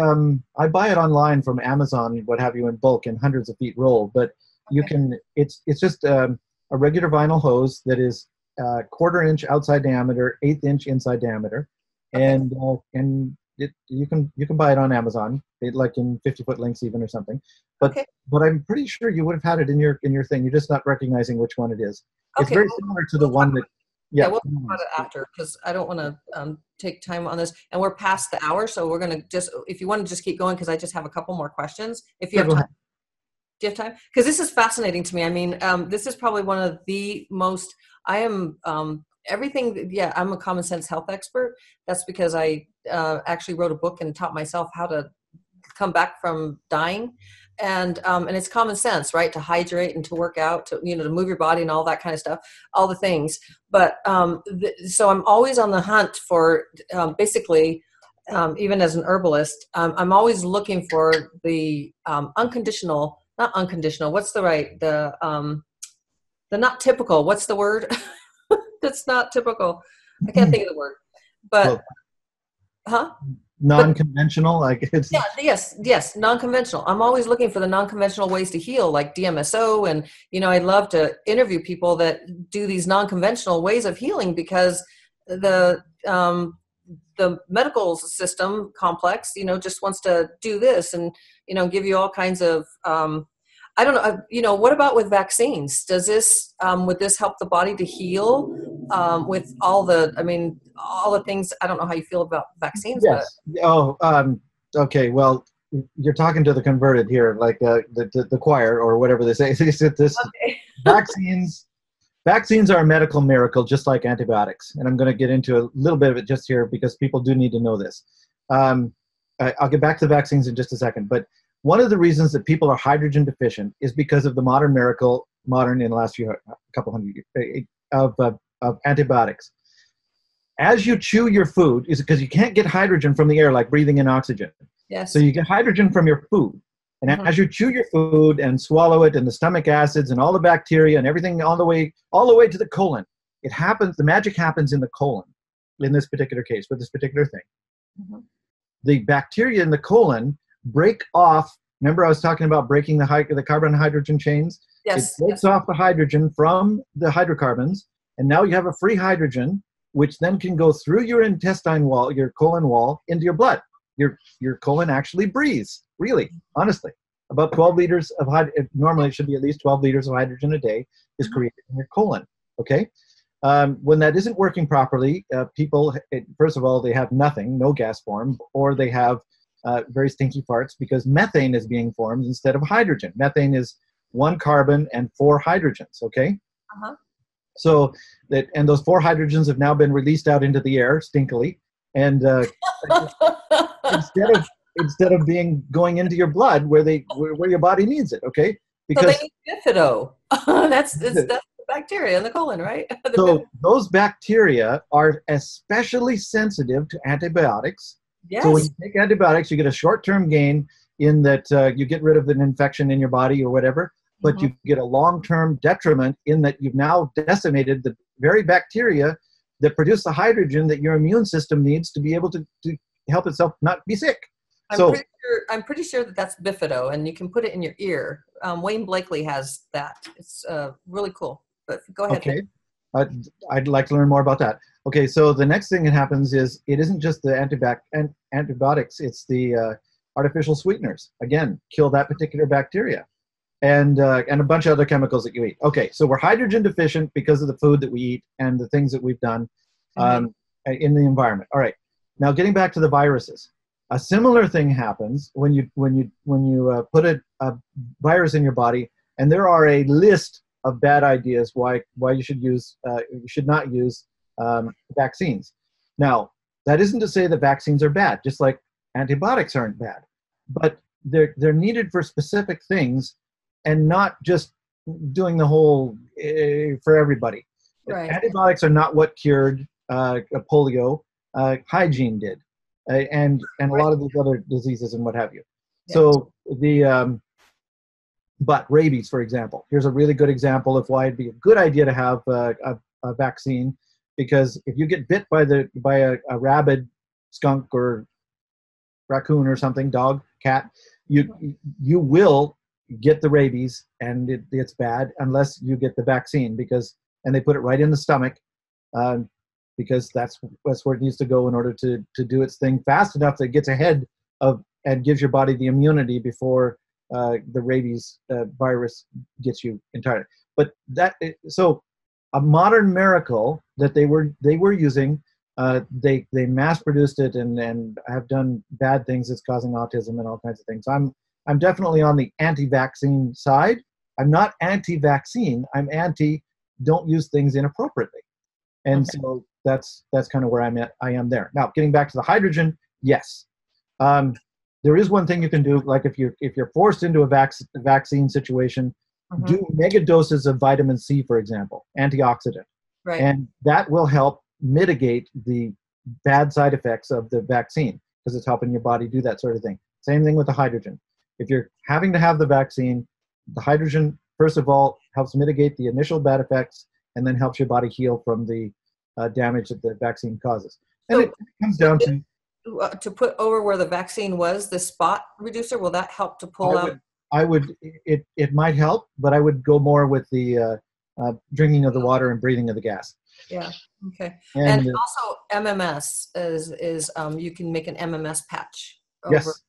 um, I buy it online from Amazon, what have you, in bulk in hundreds of feet roll. But you can. It's it's just um, a regular vinyl hose that is uh, quarter inch outside diameter, eighth inch inside diameter, and uh, and it, you can you can buy it on Amazon, it, like in 50 foot lengths even or something. But okay. but I'm pretty sure you would have had it in your in your thing. You're just not recognizing which one it is. Okay, it's very similar to the one that. Yeah, yeah we'll talk about it after because I don't want to um, take time on this, and we're past the hour, so we're gonna just if you want to just keep going because I just have a couple more questions. If you have time. Do you have time? Because this is fascinating to me. I mean, um, this is probably one of the most. I am um, everything. Yeah, I'm a common sense health expert. That's because I uh, actually wrote a book and taught myself how to come back from dying and um, and it's common sense right to hydrate and to work out to you know to move your body and all that kind of stuff all the things but um, th- so i'm always on the hunt for um, basically um, even as an herbalist i'm always looking for the unconditional not unconditional. What's the right the um the not typical what's the word? That's not typical. I can't think of the word. But huh? Non-conventional like it's yeah yes yes non-conventional. I'm always looking for the non-conventional ways to heal like dmso and you know i'd love to interview people that do these non-conventional ways of healing because the um the medical system complex you know just wants to do this and you know give you all kinds of um I don't know. Uh, you know, what about with vaccines? Does this um, would this help the body to heal um, with all the? I mean, all the things. I don't know how you feel about vaccines. Yes. But. Oh, um, okay. Well, you're talking to the converted here, like uh, the, the, the choir or whatever they say. this okay. vaccines. Vaccines are a medical miracle, just like antibiotics, and I'm going to get into a little bit of it just here because people do need to know this. Um, I'll get back to the vaccines in just a second, but one of the reasons that people are hydrogen deficient is because of the modern miracle, modern in the last few couple hundred years, eh, eh, of, uh, of antibiotics. As you chew your food, is because you can't get hydrogen from the air like breathing in oxygen. Yes. So you get hydrogen from your food. And mm-hmm. as you chew your food and swallow it, and the stomach acids and all the bacteria and everything all the way all the way to the colon, it happens. The magic happens in the colon, in this particular case, with this particular thing. Mm-hmm. The bacteria in the colon break off. Remember, I was talking about breaking the, high, the carbon hydrogen chains? Yes. It breaks yes. off the hydrogen from the hydrocarbons, and now you have a free hydrogen, which then can go through your intestine wall, your colon wall, into your blood. Your, your colon actually breathes, really, honestly. About 12 liters of hydrogen, normally it should be at least 12 liters of hydrogen a day, is mm-hmm. created in your colon. Okay? Um, when that isn't working properly, uh, people, it, first of all, they have nothing, no gas form, or they have uh, very stinky farts because methane is being formed instead of hydrogen. Methane is one carbon and four hydrogens. Okay. Uh-huh. So that and those four hydrogens have now been released out into the air stinkily, and uh, instead of instead of being going into your blood where they where, where your body needs it. Okay. Because so they need bifido. that's, that's that's bacteria in the colon, right? so those bacteria are especially sensitive to antibiotics Yes. So when you take antibiotics, you get a short-term gain, in that uh, you get rid of an infection in your body or whatever, but mm-hmm. you get a long term detriment in that you've now decimated the very bacteria that produce the hydrogen that your immune system needs to be able to, to help itself not be sick. I'm so, pretty sure, I'm pretty sure that that's bifido, and you can put it in your ear. Um, Wayne Blakely has that. It's uh, really cool. But go ahead. Okay. I'd, I'd like to learn more about that. Okay, so the next thing that happens is it isn't just the antibac- antibiotics, it's the uh, artificial sweeteners. Again, kill that particular bacteria. And, uh, and a bunch of other chemicals that you eat. Okay, so we're hydrogen deficient because of the food that we eat and the things that we've done um, mm-hmm. in the environment. All right, now getting back to the viruses. A similar thing happens when you, when you, when you uh, put a, a virus in your body, and there are a list of bad ideas why why you should use uh, you should not use um, vaccines. Now that isn't to say that vaccines are bad, just like antibiotics aren't bad, but they're they're needed for specific things and not just doing the whole uh, for everybody. Right. Antibiotics are not what cured uh, polio. Uh, hygiene did, uh, and and a lot of these other diseases and what have you. Yeah. So the um, but rabies, for example, here's a really good example of why it'd be a good idea to have a, a, a vaccine, because if you get bit by the by a, a rabid skunk or raccoon or something, dog, cat, you you will get the rabies and it, it's bad unless you get the vaccine because and they put it right in the stomach um, because that's that's where it needs to go in order to to do its thing fast enough that it gets ahead of and gives your body the immunity before uh, the rabies uh, virus gets you entirely. But that so a modern miracle that they were they were using. Uh, they they mass produced it and and have done bad things. It's causing autism and all kinds of things. I'm I'm definitely on the anti-vaccine side. I'm not anti-vaccine. I'm anti. Don't use things inappropriately. And okay. so that's that's kind of where I'm at. I am there now. Getting back to the hydrogen, yes. Um, there is one thing you can do like if you're if you're forced into a vac- vaccine situation mm-hmm. do mega doses of vitamin c for example antioxidant right. and that will help mitigate the bad side effects of the vaccine because it's helping your body do that sort of thing same thing with the hydrogen if you're having to have the vaccine the hydrogen first of all helps mitigate the initial bad effects and then helps your body heal from the uh, damage that the vaccine causes and so it comes down to to put over where the vaccine was, the spot reducer? Will that help to pull I out? Would, I would. It it might help, but I would go more with the uh, uh, drinking of the water and breathing of the gas. Yeah. Okay. And, and also MMS is is um, you can make an MMS patch. yes.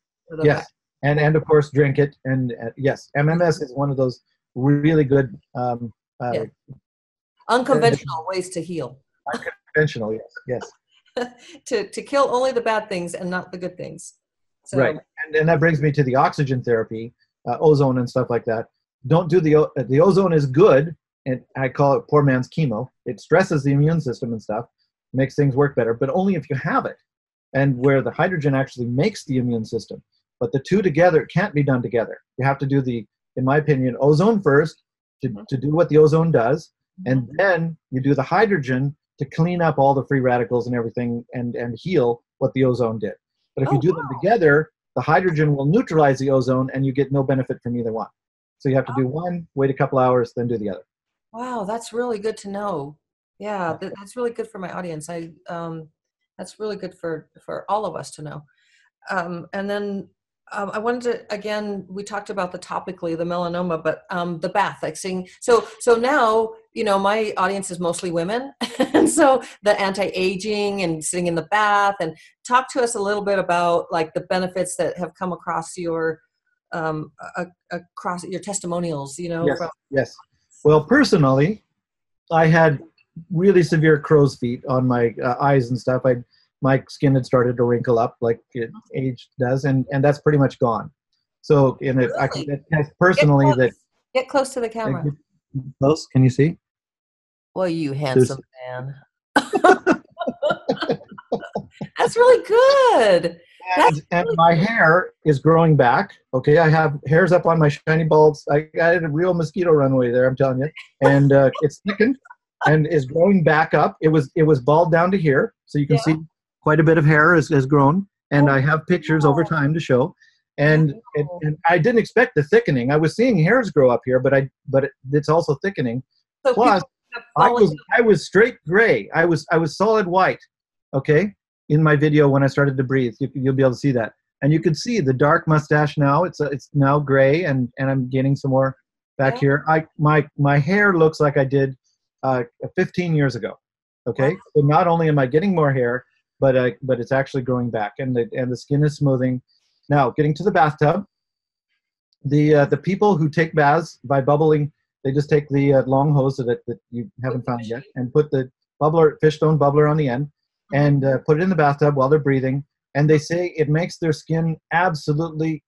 yes. And and of course drink it and uh, yes, MMS is one of those really good. Um, uh, yeah. Unconventional ways to heal. Unconventional, yes, yes. to, to kill only the bad things and not the good things. So, right. And, and that brings me to the oxygen therapy, uh, ozone and stuff like that. Don't do the, the ozone is good. And I call it poor man's chemo. It stresses the immune system and stuff, makes things work better, but only if you have it. And where the hydrogen actually makes the immune system. But the two together can't be done together. You have to do the, in my opinion, ozone first to, to do what the ozone does. And mm-hmm. then you do the hydrogen to clean up all the free radicals and everything and, and heal what the ozone did. But if oh, you do wow. them together, the hydrogen will neutralize the ozone and you get no benefit from either one. So you have to do one, wait a couple hours, then do the other. Wow, that's really good to know. Yeah, that's really good for my audience. I um, that's really good for for all of us to know. Um, and then um, I wanted to again. We talked about the topically the melanoma, but um, the bath, like seeing. So so now you know my audience is mostly women, and so the anti-aging and sitting in the bath, and talk to us a little bit about like the benefits that have come across your um, across your testimonials. You know. Yes. From- yes. Well, personally, I had really severe crow's feet on my uh, eyes and stuff. I my skin had started to wrinkle up like it age does, and and that's pretty much gone. So in it, really? I can attest personally get that. Get close to the camera. Close? Can you see? Well, you handsome man. that's really good. And, and, my hair is growing back. Okay, I have hairs up on my shiny balls. I got a real mosquito runway there. I'm telling you, and uh, it's thickened and is growing back up. It was it was bald down to here, so you can yeah. see quite a bit of hair has, has grown, and oh, I have pictures over time to show. And, and, and I didn't expect the thickening. I was seeing hairs grow up here, but I but it, it's also thickening. So Plus, I was I was straight gray. I was I was solid white. Okay, in my video when I started to breathe, you, you'll be able to see that, and you can see the dark mustache now. It's it's now gray, and and I'm getting some more back yeah. here. I my my hair looks like I did uh, 15 years ago. Okay, so not only am I getting more hair, but uh, but it's actually growing back, and the and the skin is smoothing. Now, getting to the bathtub, the uh, the people who take baths by bubbling, they just take the uh, long hose that, that you haven't found yet and put the bubbler, fish stone bubbler on the end, and uh, put it in the bathtub while they're breathing. And they say it makes their skin absolutely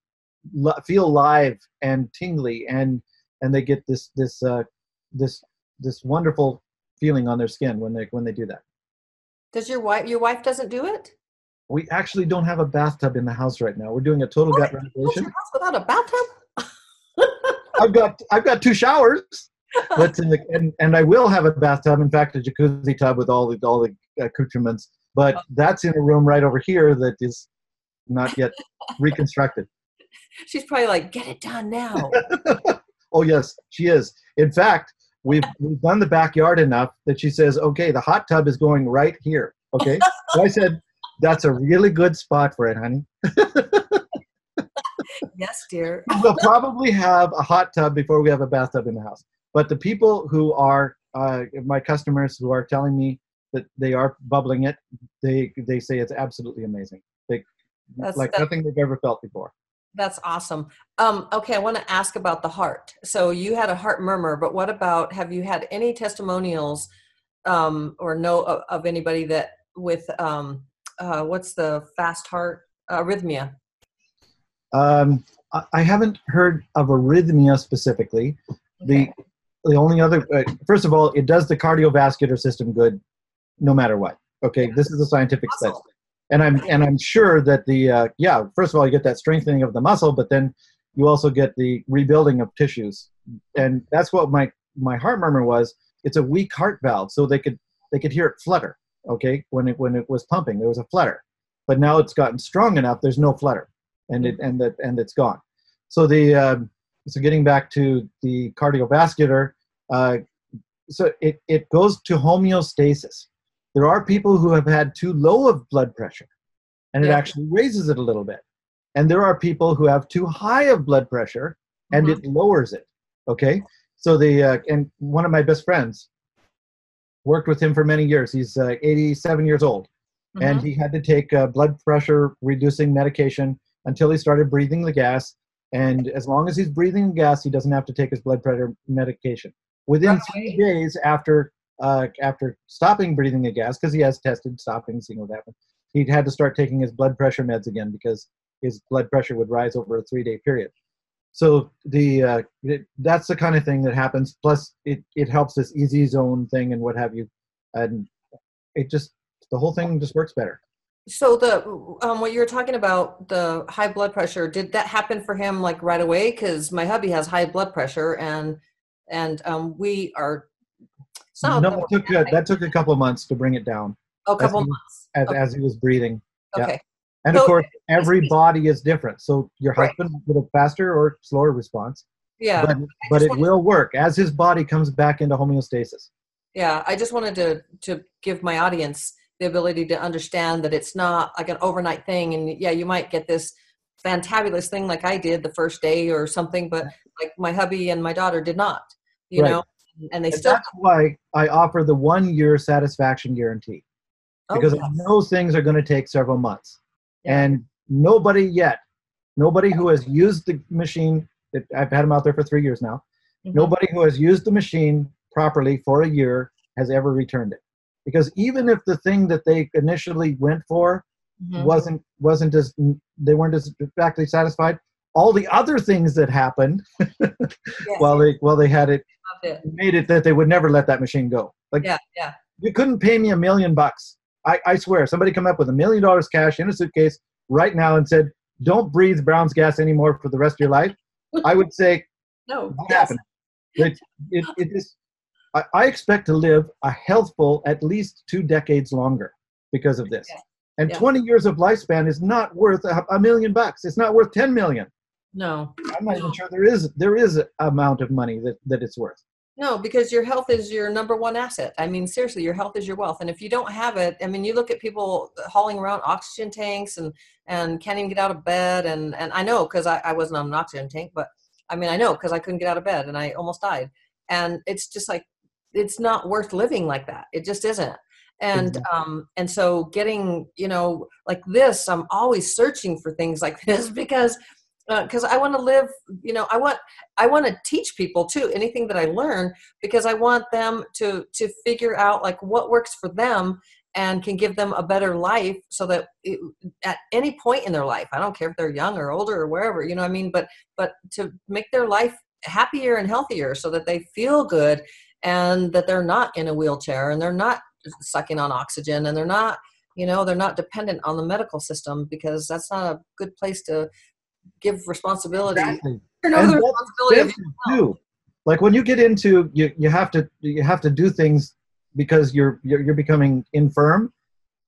feel live and tingly, and and they get this this uh, this this wonderful feeling on their skin when they when they do that. Does your wife your wife doesn't do it? We actually don't have a bathtub in the house right now. We're doing a total gut renovation. House without a bathtub? I've got I've got two showers, but uh, and and I will have a bathtub. In fact, a jacuzzi tub with all the all the accoutrements. But oh. that's in a room right over here that is not yet reconstructed. She's probably like, "Get it done now." oh yes, she is. In fact, we've we've done the backyard enough that she says, "Okay, the hot tub is going right here." Okay, so I said, that's a really good spot for it, honey. yes, dear. we'll probably have a hot tub before we have a bathtub in the house. But the people who are uh, my customers who are telling me that they are bubbling it, they they say it's absolutely amazing. They that's, like nothing they've ever felt before. That's awesome. Um, okay, I want to ask about the heart. So you had a heart murmur, but what about have you had any testimonials um, or know of, of anybody that with um, uh, what's the fast heart uh, arrhythmia? Um, I haven't heard of arrhythmia specifically. Okay. The the only other uh, first of all, it does the cardiovascular system good, no matter what. Okay, yeah. this is a scientific study, and I'm and I'm sure that the uh, yeah. First of all, you get that strengthening of the muscle, but then you also get the rebuilding of tissues, and that's what my my heart murmur was. It's a weak heart valve, so they could they could hear it flutter okay when it when it was pumping there was a flutter. But now it's gotten strong enough there's no flutter and it and that and it's gone. So the uh, so getting back to the cardiovascular uh, so it, it goes to homeostasis. There are people who have had too low of blood pressure and it yeah. actually raises it a little bit. And there are people who have too high of blood pressure and mm-hmm. it lowers it okay? So the uh, and one of my best friends worked with him for many years. He's uh, 87 years old, mm-hmm. and he had to take uh, blood pressure reducing medication until he started breathing the gas. And as long as he's breathing the gas, he doesn't have to take his blood pressure medication. Within three days after uh, after stopping breathing the gas, because he has tested stopping, seeing what happened, he had to start taking his blood pressure meds again because his blood pressure would rise over a three day period so the uh, it, that's the kind of thing that happens. Plus it, it helps this EZ zone thing and what have you. And it just the whole thing just works better. So the um, what you were talking about the high blood pressure did that happen for him like right away? Because my hubby has high blood pressure and and um, we are no that took a, that took a couple of months to bring it down. Oh, a couple as he, months. as, okay. as he was breathing. Okay and so, of course, every body is different. So your right. husband will a faster or slower response. Yeah. But, but it will work as his body comes back into homeostasis. Yeah. I just wanted to, to give my audience the ability to understand that it's not like an overnight thing. And yeah, you might get this fantabulous thing like I did the first day or something, but like my hubby and my daughter did not, you right. know, and they and still. That's why I offer the one year satisfaction guarantee oh, because oh, yes. those things are going to take several months. And nobody yet, nobody who has used the machine, that I've had them out there for three years now, mm-hmm. nobody who has used the machine properly for a year has ever returned it. Because even if the thing that they initially went for mm-hmm. wasn't wasn't as they weren't as exactly satisfied, all the other things that happened yes. while they while they had it, it, made it that they would never let that machine go. Like yeah, yeah. You couldn't pay me a million bucks I, I swear, somebody come up with a million dollars cash in a suitcase right now and said, "Don't breathe Brown's gas anymore for the rest of your life," I would say, "No, what yes. happened?" It, it, it is. I, I, expect to live a healthful at least two decades longer because of this. And yeah. 20 years of lifespan is not worth a, a, million bucks. It's not worth 10 million. No. I'm not no. even sure there is there is amount of money that, that it's worth. No, because your health is your number one asset. I mean, seriously, your health is your wealth. And if you don't have it, I mean, you look at people hauling around oxygen tanks and, and can't even get out of bed. And, and I know because I, I wasn't on an oxygen tank, but I mean, I know because I couldn't get out of bed and I almost died. And it's just like, it's not worth living like that. It just isn't. And mm-hmm. um, and so getting you know like this, I'm always searching for things like this because because uh, I want to live, you know, I want I want to teach people too anything that I learn because I want them to to figure out like what works for them and can give them a better life so that it, at any point in their life i don't care if they're young or older or wherever you know i mean? But but to make their life happier and healthier so that they feel good and that they're not in a wheelchair and they're not sucking on oxygen and they're not you know they're not dependent on the medical system because that's not a good place to give responsibility. Exactly. responsibility too. Like when you get into you, you have to you have to do things because you're you're, you're becoming infirm.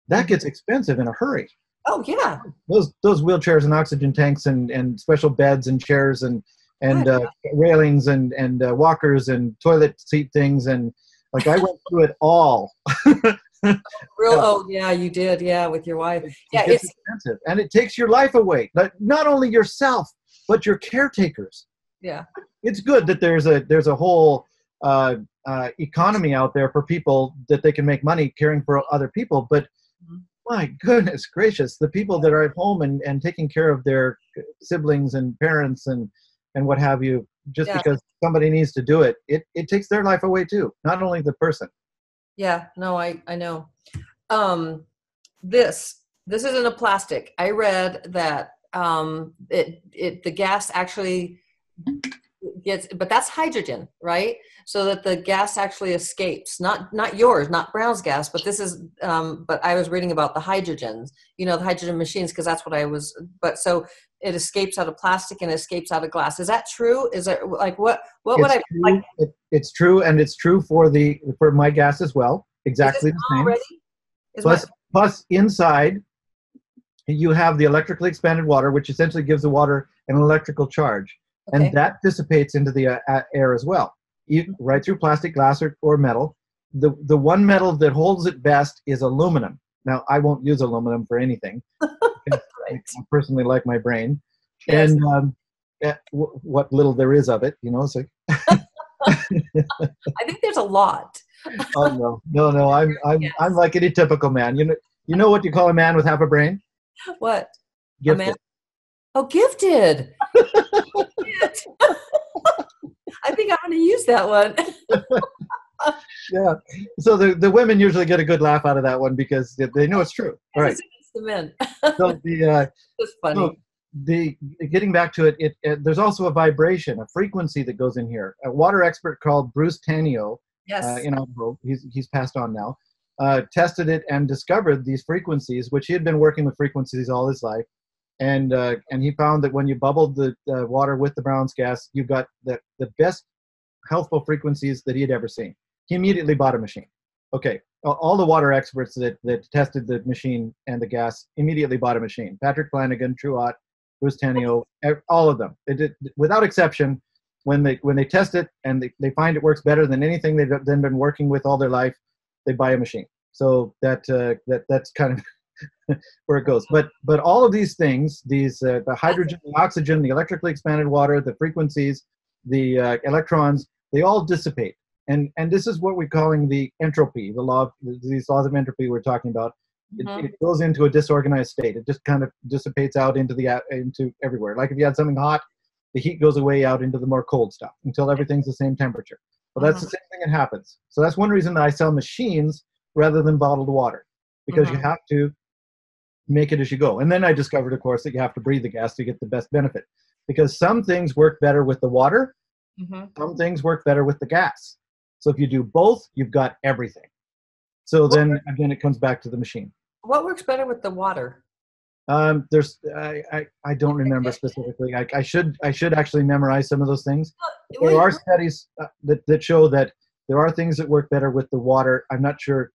That gets expensive in a hurry. Oh yeah. Those those wheelchairs and oxygen tanks and and special beds and chairs and and uh, railings and and uh, walkers and toilet seat things and like I went through it all. Real, oh yeah, you did, yeah, with your wife. Yeah, it's, it's expensive, and it takes your life away. But not only yourself, but your caretakers. Yeah, it's good that there's a there's a whole uh, uh, economy out there for people that they can make money caring for other people. But mm-hmm. my goodness gracious, the people that are at home and, and taking care of their siblings and parents and and what have you, just yeah. because somebody needs to do it, it it takes their life away too. Not only the person. Yeah, no, I I know. Um, this this isn't a plastic. I read that um, it it the gas actually gets, but that's hydrogen, right? So that the gas actually escapes. Not not yours, not Brown's gas, but this is. Um, but I was reading about the hydrogens. You know, the hydrogen machines, because that's what I was. But so it escapes out of plastic and escapes out of glass. Is that true? Is it like what what would I true. like? It, it's true, and it's true for the for my gas as well. Exactly the same. Already? Plus, plus inside, you have the electrically expanded water, which essentially gives the water an electrical charge, okay. and that dissipates into the uh, air as well, you, right through plastic, glass, or, or metal. The the one metal that holds it best is aluminum. Now, I won't use aluminum for anything. I personally like my brain, yes. and um, eh, what little there is of it, you know. So I think there's a lot. oh no, no, no! I'm I'm yes. I'm like any typical man. You know, you know what you call a man with half a brain? What? Gifted. A man? Oh, gifted. I think I'm going to use that one. yeah. So the, the women usually get a good laugh out of that one because they know it's true. All right the men. so the uh, it's funny. So the getting back to it, it, it, there's also a vibration, a frequency that goes in here. A water expert called Bruce Tainio, yes, uh, in Idaho, he's he's passed on now, uh, tested it and discovered these frequencies, which he had been working with frequencies all his life, and uh, and he found that when you bubbled the uh, water with the Brown's gas, you got the the best healthful frequencies that he had ever seen. He immediately bought a machine. Okay, all the water experts that, that tested the machine and the gas immediately bought a machine. Patrick Flanagan, Truott, Bruce Tainio, all of them. It did, without exception, when they when they test it and they, they find it works better than anything they've then been working with all their life, they buy a machine. So that uh, that that's kind of where it goes. But but all of these things, these uh, the hydrogen, the oxygen, the electrically expanded water, the frequencies, the uh, electrons, they all dissipate and and this is what we're calling the entropy the law of these laws of entropy we're talking about it, mm-hmm. it, goes into a disorganized state it just kind of dissipates out into the into everywhere like if you had something hot the heat goes away out into the more cold stuff until everything's the same temperature well that's mm-hmm. the same thing that happens so that's one reason that i sell machines rather than bottled water because mm-hmm. you have to make it as you go and then i discovered of course that you have to breathe the gas to get the best benefit because some things work better with the water mm-hmm. some things work better with the gas so if you do both, you've got everything. So then again, it comes back to the machine. What works better with the water? Um, there's I, I, I don't remember specifically. I, I should I should actually memorize some of those things. There are studies uh, that, that show that there are things that work better with the water. I'm not sure.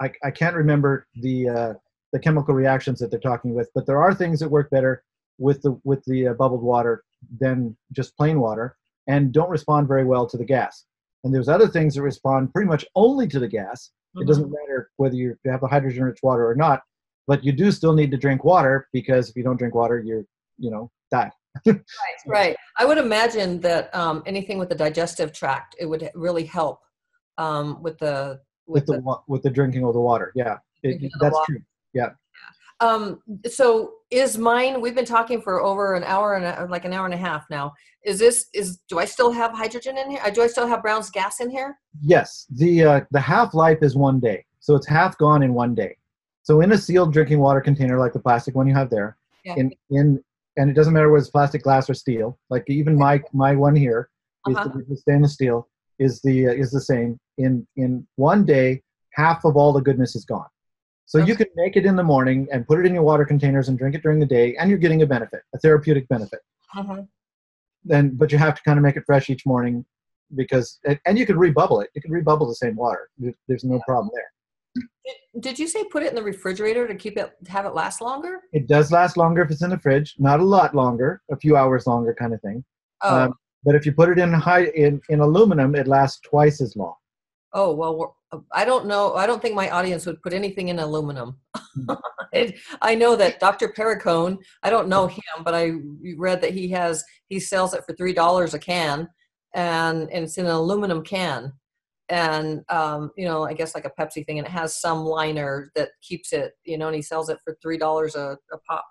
I, I can't remember the uh, the chemical reactions that they're talking with. But there are things that work better with the with the uh, bubbled water than just plain water, and don't respond very well to the gas. And there's other things that respond pretty much only to the gas. Mm-hmm. It doesn't matter whether you have the hydrogen-rich water or not, but you do still need to drink water because if you don't drink water, you're you know die. right, right. I would imagine that um, anything with the digestive tract, it would really help um, with the with, with the, the, with the drinking of the water. Yeah, it, that's water. true. Yeah. Um, so is mine? We've been talking for over an hour and a, like an hour and a half now. Is this is? Do I still have hydrogen in here? Uh, do I still have Brown's gas in here? Yes. The uh, the half life is one day, so it's half gone in one day. So in a sealed drinking water container like the plastic one you have there, yeah. in in and it doesn't matter whether it's plastic, glass, or steel. Like even my my one here is uh-huh. the, the stainless steel is the uh, is the same. In in one day, half of all the goodness is gone. So okay. you can make it in the morning and put it in your water containers and drink it during the day, and you're getting a benefit, a therapeutic benefit. Uh-huh. Then, but you have to kind of make it fresh each morning because, and you can rebubble it. You can rebubble the same water. There's no problem there. Did, did you say put it in the refrigerator to keep it have it last longer? It does last longer if it's in the fridge. Not a lot longer, a few hours longer, kind of thing. Oh. Um, but if you put it in high in, in aluminum, it lasts twice as long. Oh well, I don't know. I don't think my audience would put anything in aluminum. Hmm. it, I know that Dr. Perricone, I don't know him, but I read that he has he sells it for three dollars a can, and and it's in an aluminum can, and um, you know I guess like a Pepsi thing, and it has some liner that keeps it. You know, and he sells it for three dollars a pop.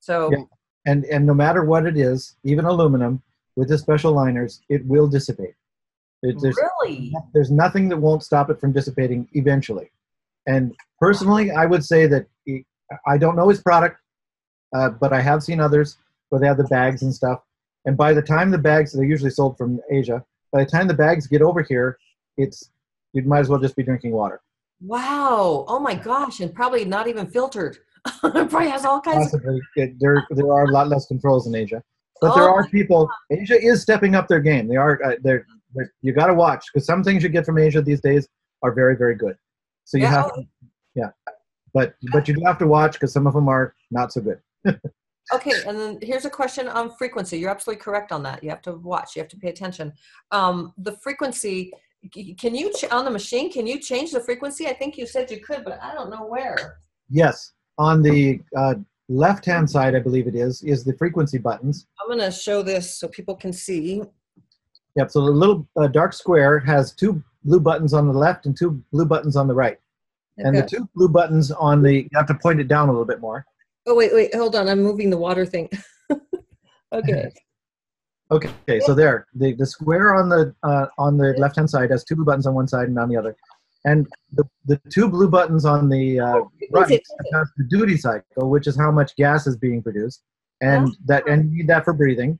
So. Yeah. And and no matter what it is, even aluminum with the special liners, it will dissipate. It, there's, really? There's nothing that won't stop it from dissipating eventually. And personally, I would say that I don't know his product, uh, but I have seen others where they have the bags and stuff. And by the time the bags, they're usually sold from Asia. By the time the bags get over here, it's you might as well just be drinking water. Wow! Oh my gosh! And probably not even filtered. probably has all kinds. Possibly, of- there there are a lot less controls in Asia, but oh there are people. God. Asia is stepping up their game. They are uh, they're you got to watch because some things you get from Asia these days are very very good. So you yeah. have, to, yeah, but but you do have to watch because some of them are not so good. okay, and then here's a question on frequency. You're absolutely correct on that. You have to watch. You have to pay attention. Um, the frequency. Can you on the machine? Can you change the frequency? I think you said you could, but I don't know where. Yes, on the uh, left hand side, I believe it is, is the frequency buttons. I'm going to show this so people can see. Yep. So the little uh, dark square has two blue buttons on the left and two blue buttons on the right. Okay. And the two blue buttons on the, you have to point it down a little bit more. Oh, wait, wait, hold on. I'm moving the water thing. okay. okay, okay, so there, the, the square on the uh, on the left hand side has two blue buttons on one side and on the other, and the, the two blue buttons on the uh, oh, right have the duty cycle, which is how much gas is being produced, and oh. that and you need that for breathing,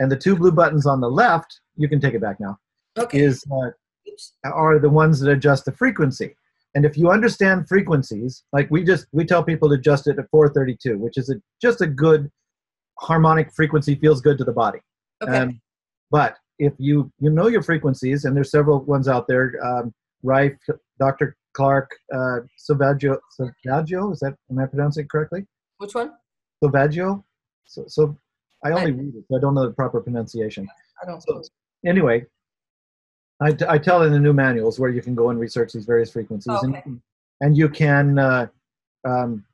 and the two blue buttons on the left you can take it back now. Okay. Is uh, are the ones that adjust the frequency. And if you understand frequencies, like we just we tell people to adjust it at 432, which is a, just a good harmonic frequency, feels good to the body. Okay. Um, but if you you know your frequencies, and there's several ones out there, um, Rife, Dr. Clark, uh, Silvaggio, is that am I pronouncing it correctly? Which one? Silvaggio. So, so I only I, read it, so I don't know the proper pronunciation. I don't. So, anyway, I, I tell in the new manuals where you can go and research these various frequencies, okay. and, and you can, uh, um,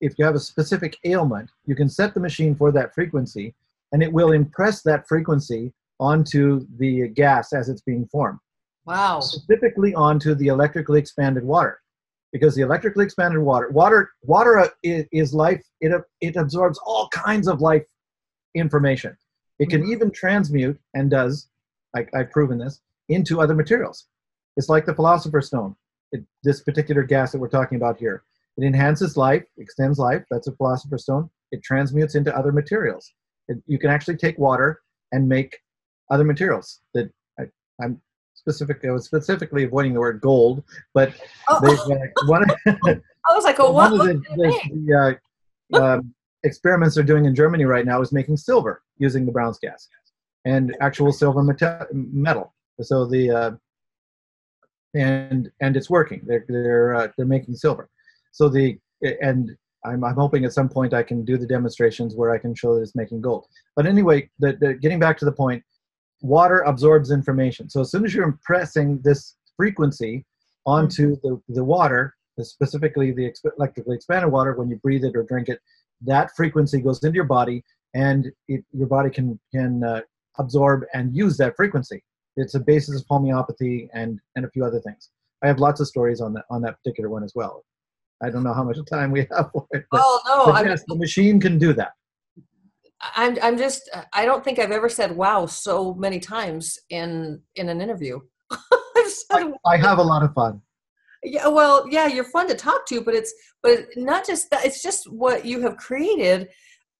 if you have a specific ailment, you can set the machine for that frequency, and it will impress that frequency onto the gas as it's being formed. Wow! Specifically onto the electrically expanded water, because the electrically expanded water, water, water is, is life. It it absorbs all kinds of life information. It can even transmute, and does, I, I've proven this, into other materials. It's like the Philosopher's Stone, it, this particular gas that we're talking about here. It enhances life, extends life, that's a Philosopher's Stone. It transmutes into other materials. It, you can actually take water and make other materials that I, am specific. I was specifically avoiding the word gold, but oh. uh, one. I was like, oh, what? One of the, the, the uh, um, experiments they're doing in Germany right now is making silver using the Brown's gas and actual silver metal. So the uh, and and it's working. They're they're uh, they're making silver. So the and I'm, I'm hoping at some point I can do the demonstrations where I can show that it's making gold. But anyway, the, the, getting back to the point, water absorbs information. So as soon as you're impressing this frequency onto the, the water, specifically the electrically expanded water, when you breathe it or drink it, that frequency goes into your body and it, your body can, can uh, absorb and use that frequency. It's a basis of homeopathy and, and a few other things. I have lots of stories on that on that particular one as well. I don't know how much time we have for it. But, oh no, but yes, the machine can do that. I'm I'm just I don't think I've ever said wow so many times in in an interview. I, I, have a lot of fun. Yeah, well, yeah, you're fun to talk to, but it's but not just that. It's just what you have created.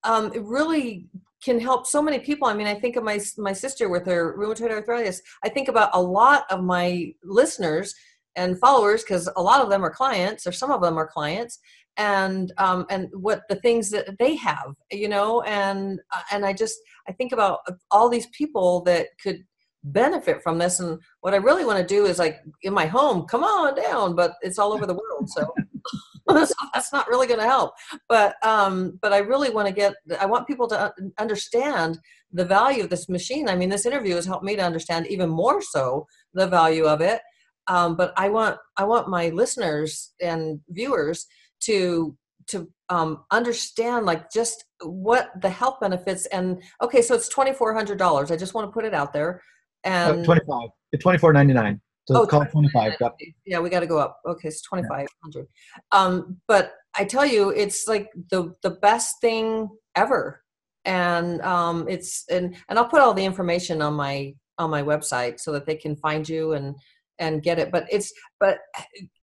Um, it really can help so many people. I mean, I think of my my sister with her rheumatoid arthritis. I think about a lot of my listeners and followers because a lot of them are clients or some of them are clients and um, and what the things that they have you know and uh, and i just i think about all these people that could benefit from this and what i really want to do is like in my home come on down but it's all over the world so that's not really going to help. But um but i really want to get i want people to understand the value of this machine. I mean this interview has helped me to understand even more so the value of it. Um, but i want i want my listeners and viewers to to um, understand like just what the health benefits and okay so it's $2400 i just want to put it out there. Uh, and 25 it's 24.99 so oh, call 25 yep. yeah we got to go up. Okay it's 2500 yeah. um, but i tell you it's like the the best thing ever. And um, it's and and i'll put all the information on my on my website so that they can find you and and get it. But it's but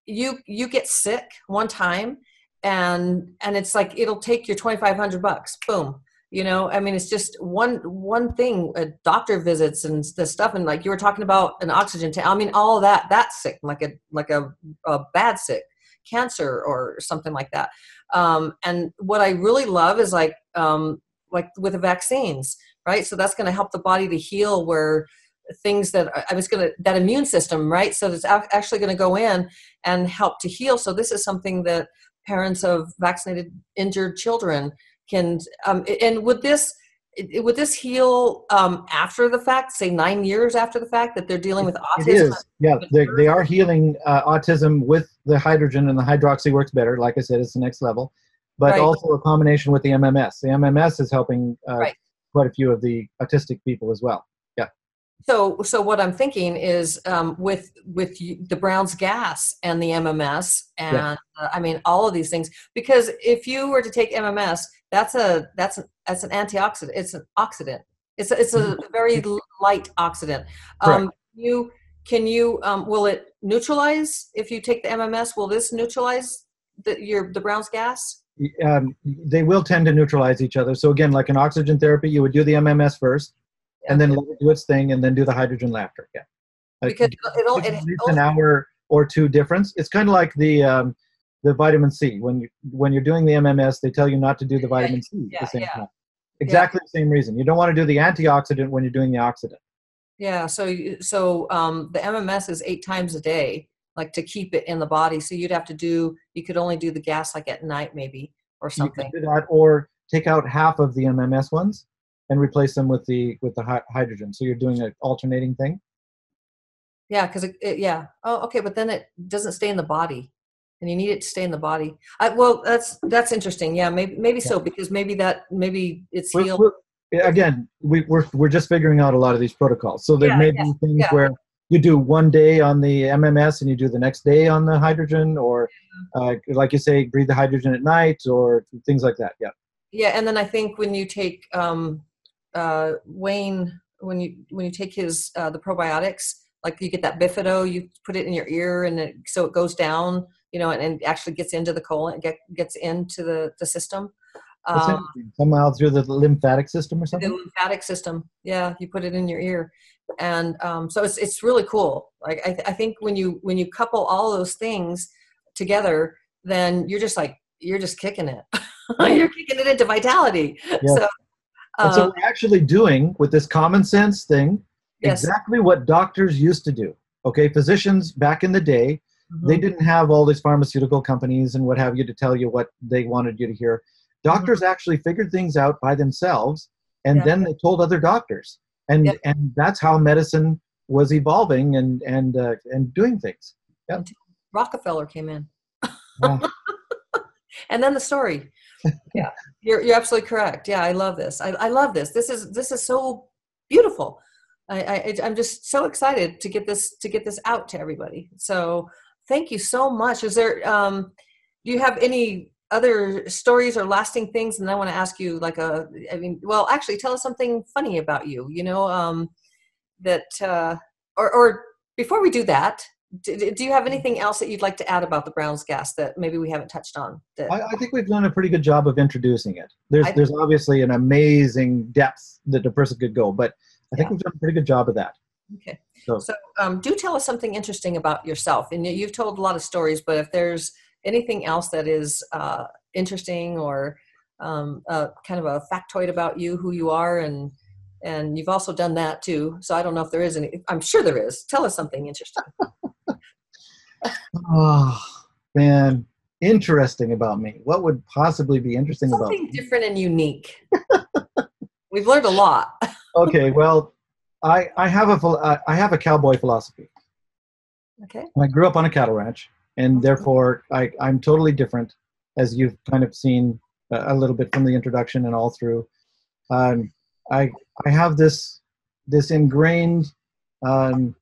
you you get sick one time and and it's like it'll take your 2500 bucks. Boom you know i mean it's just one one thing uh, doctor visits and the stuff and like you were talking about an oxygen tank i mean all that that's sick like a like a, a bad sick cancer or something like that um, and what i really love is like um, like with the vaccines right so that's going to help the body to heal where things that I was going to that immune system, right? So it's actually going to go in and help to heal. So this is something that parents of vaccinated injured children can. Um, and would this would this heal um, after the fact? Say nine years after the fact that they're dealing with autism. It is. Yeah, they they are healing uh, autism with the hydrogen, and the hydroxy works better. Like I said, it's the next level. But right. also a combination with the MMS. The MMS is helping uh, right. quite a few of the autistic people as well. Yeah. So, so what I'm thinking is um, with with the Brown's gas and the MMS, and yeah. uh, I mean all of these things. Because if you were to take MMS, that's a that's an that's an antioxidant. It's an oxidant. It's a, it's a mm-hmm. very light oxidant. Um, you can you um, will it neutralize if you take the MMS? Will this neutralize the your the Brown's gas? Um, they will tend to neutralize each other. So again, like an oxygen therapy, you would do the MMS first and then let it do its thing, and then do the hydrogen after. Yeah, because it'll, it at least an hour or two difference. It's kind of like the um, the vitamin C. When you when you're doing the MMS, they tell you not to do the vitamin C yeah, at the same yeah. time. Exactly the same reason. You don't want to do the antioxidant when you're doing the oxidant. Yeah. So so um, the MMS is eight times a day, like to keep it in the body. So you'd have to do. You could only do the gas like at night, maybe or something. You could do that, or take out half of the MMS ones and replace them with the with the hydrogen. So you're doing an alternating thing. Yeah, because it, it, yeah. Oh, okay, but then it doesn't stay in the body, and you need it to stay in the body. I, well, that's that's interesting. Yeah, maybe maybe yeah. so because maybe that maybe it's we're, healed. We're, again, we, we're we're just figuring out a lot of these protocols. So there yeah, may yeah, be things where you do one day on the MMS and you do the next day on the hydrogen, or uh, like you say, breathe the hydrogen at night, or things like that. Yeah. Yeah, and then I think when you take um, uh, Wayne when you when you take his uh, the probiotics, like you get that bifido, you put it in your ear, and it, so it goes down, you know, and, and actually gets into the colon, get gets into the the system. Um, Somehow through the lymphatic system or something. The lymphatic system, yeah, you put it in your ear, and um, so it's it's really cool. Like I, th- I think when you when you couple all those things together, then you're just like you're just kicking it. you're kicking it into vitality. So and so um, we're actually doing with this common sense thing yes. exactly what doctors used to do. Okay, physicians back in the day, Mm-hmm. They didn't have all these pharmaceutical companies and what have you to tell you what they wanted you to hear. Doctors mm-hmm. actually figured things out by themselves, and yeah. then they told other doctors, and and that's how medicine was evolving and and uh, and doing things. Yep. Rockefeller came in. Yeah. and then the story. yeah, you're you're absolutely correct. Yeah, I love this. I, I love this. This is this is so beautiful. I, I I'm just so excited to get this to get this out to everybody. So thank you so much. Is there um do you have any other stories or lasting things? And I want to ask you like a I mean, well, actually tell us something funny about you, you know, um that uh or or before we do that, do, do, you have anything else that you'd like to add about the Brown's gas that maybe we haven't touched on? That- I, I, think we've done a pretty good job of introducing it. There's I, there's obviously an amazing depth that a person could go, but I think yeah. we've done a pretty good job of that. Okay. So, so um, do tell us something interesting about yourself. And you've told a lot of stories, but if there's anything else that is uh, interesting or um, uh, kind of a factoid about you, who you are, and and you've also done that too. So I don't know if there is any. I'm sure there is. Tell us something interesting. oh man, interesting about me. What would possibly be interesting something about something different and unique? We've learned a lot. okay, well, I I have a I have a cowboy philosophy. Okay. I grew up on a cattle ranch, and therefore I I'm totally different, as you've kind of seen a, a little bit from the introduction and all through. Um, I I have this this ingrained um,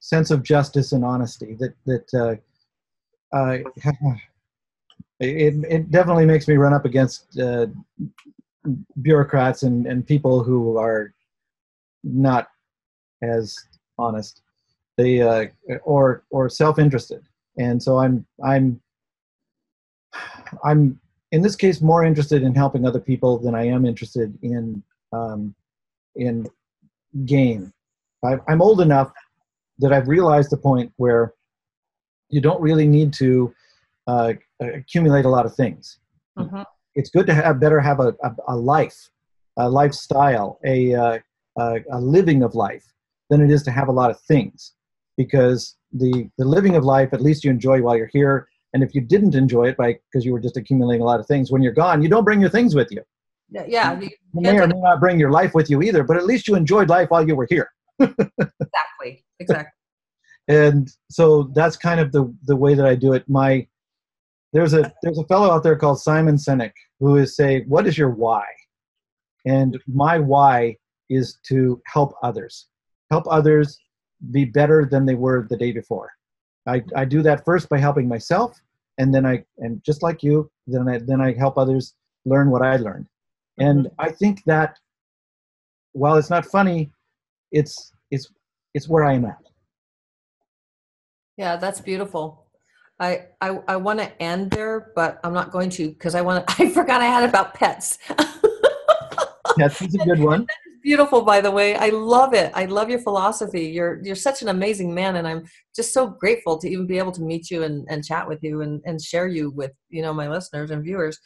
sense of justice and honesty that that uh, uh, it it definitely makes me run up against uh, bureaucrats and, and people who are not as honest. They uh, or or self-interested. And so i'm i'm i'm in this case more interested in helping other people than i am interested in um, in gain. I, i'm old enough that i've realized the point where you don't really need to uh, accumulate a lot of things. Mm-hmm. It's good to have better have a, a, a life, a lifestyle, a, uh, a, a living of life than it is to have a lot of things. Because the, the living of life, at least you enjoy while you're here. And if you didn't enjoy it by because you were just accumulating a lot of things, when you're gone, you don't bring your things with you. Yeah. You, you may or may not bring your life with you either, but at least you enjoyed life while you were here. exactly. Exactly. and so that's kind of the the way that I do it. My there's a there's a fellow out there called Simon Sinek who is say, "What is your why?" And my why is to help others, help others be better than they were the day before. I, I do that first by helping myself, and then I and just like you, then I then I help others learn what I learned. And mm-hmm. I think that while it's not funny, it's it's it's where I am at. Yeah, that's beautiful. I, I, I want to end there, but I'm not going to because I want. I forgot I had about pets. That's a good one. Beautiful, by the way. I love it. I love your philosophy. You're you're such an amazing man, and I'm just so grateful to even be able to meet you and, and chat with you and, and share you with you know my listeners and viewers.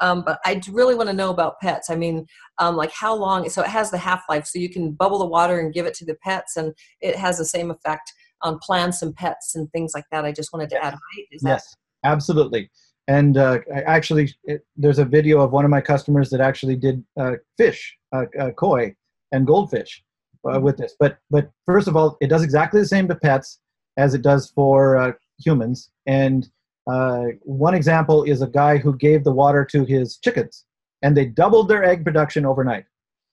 Um, but I really want to know about pets. I mean, um, like how long? So it has the half life, so you can bubble the water and give it to the pets, and it has the same effect on plants and pets and things like that. I just wanted to add height. Is yes, that- absolutely. And uh, actually, it, there's a video of one of my customers that actually did uh, fish, uh, uh koi, and goldfish uh, mm-hmm. with this. But but first of all, it does exactly the same to pets as it does for uh, humans. And one example is a guy who gave the water to his chickens, and they doubled their egg production overnight.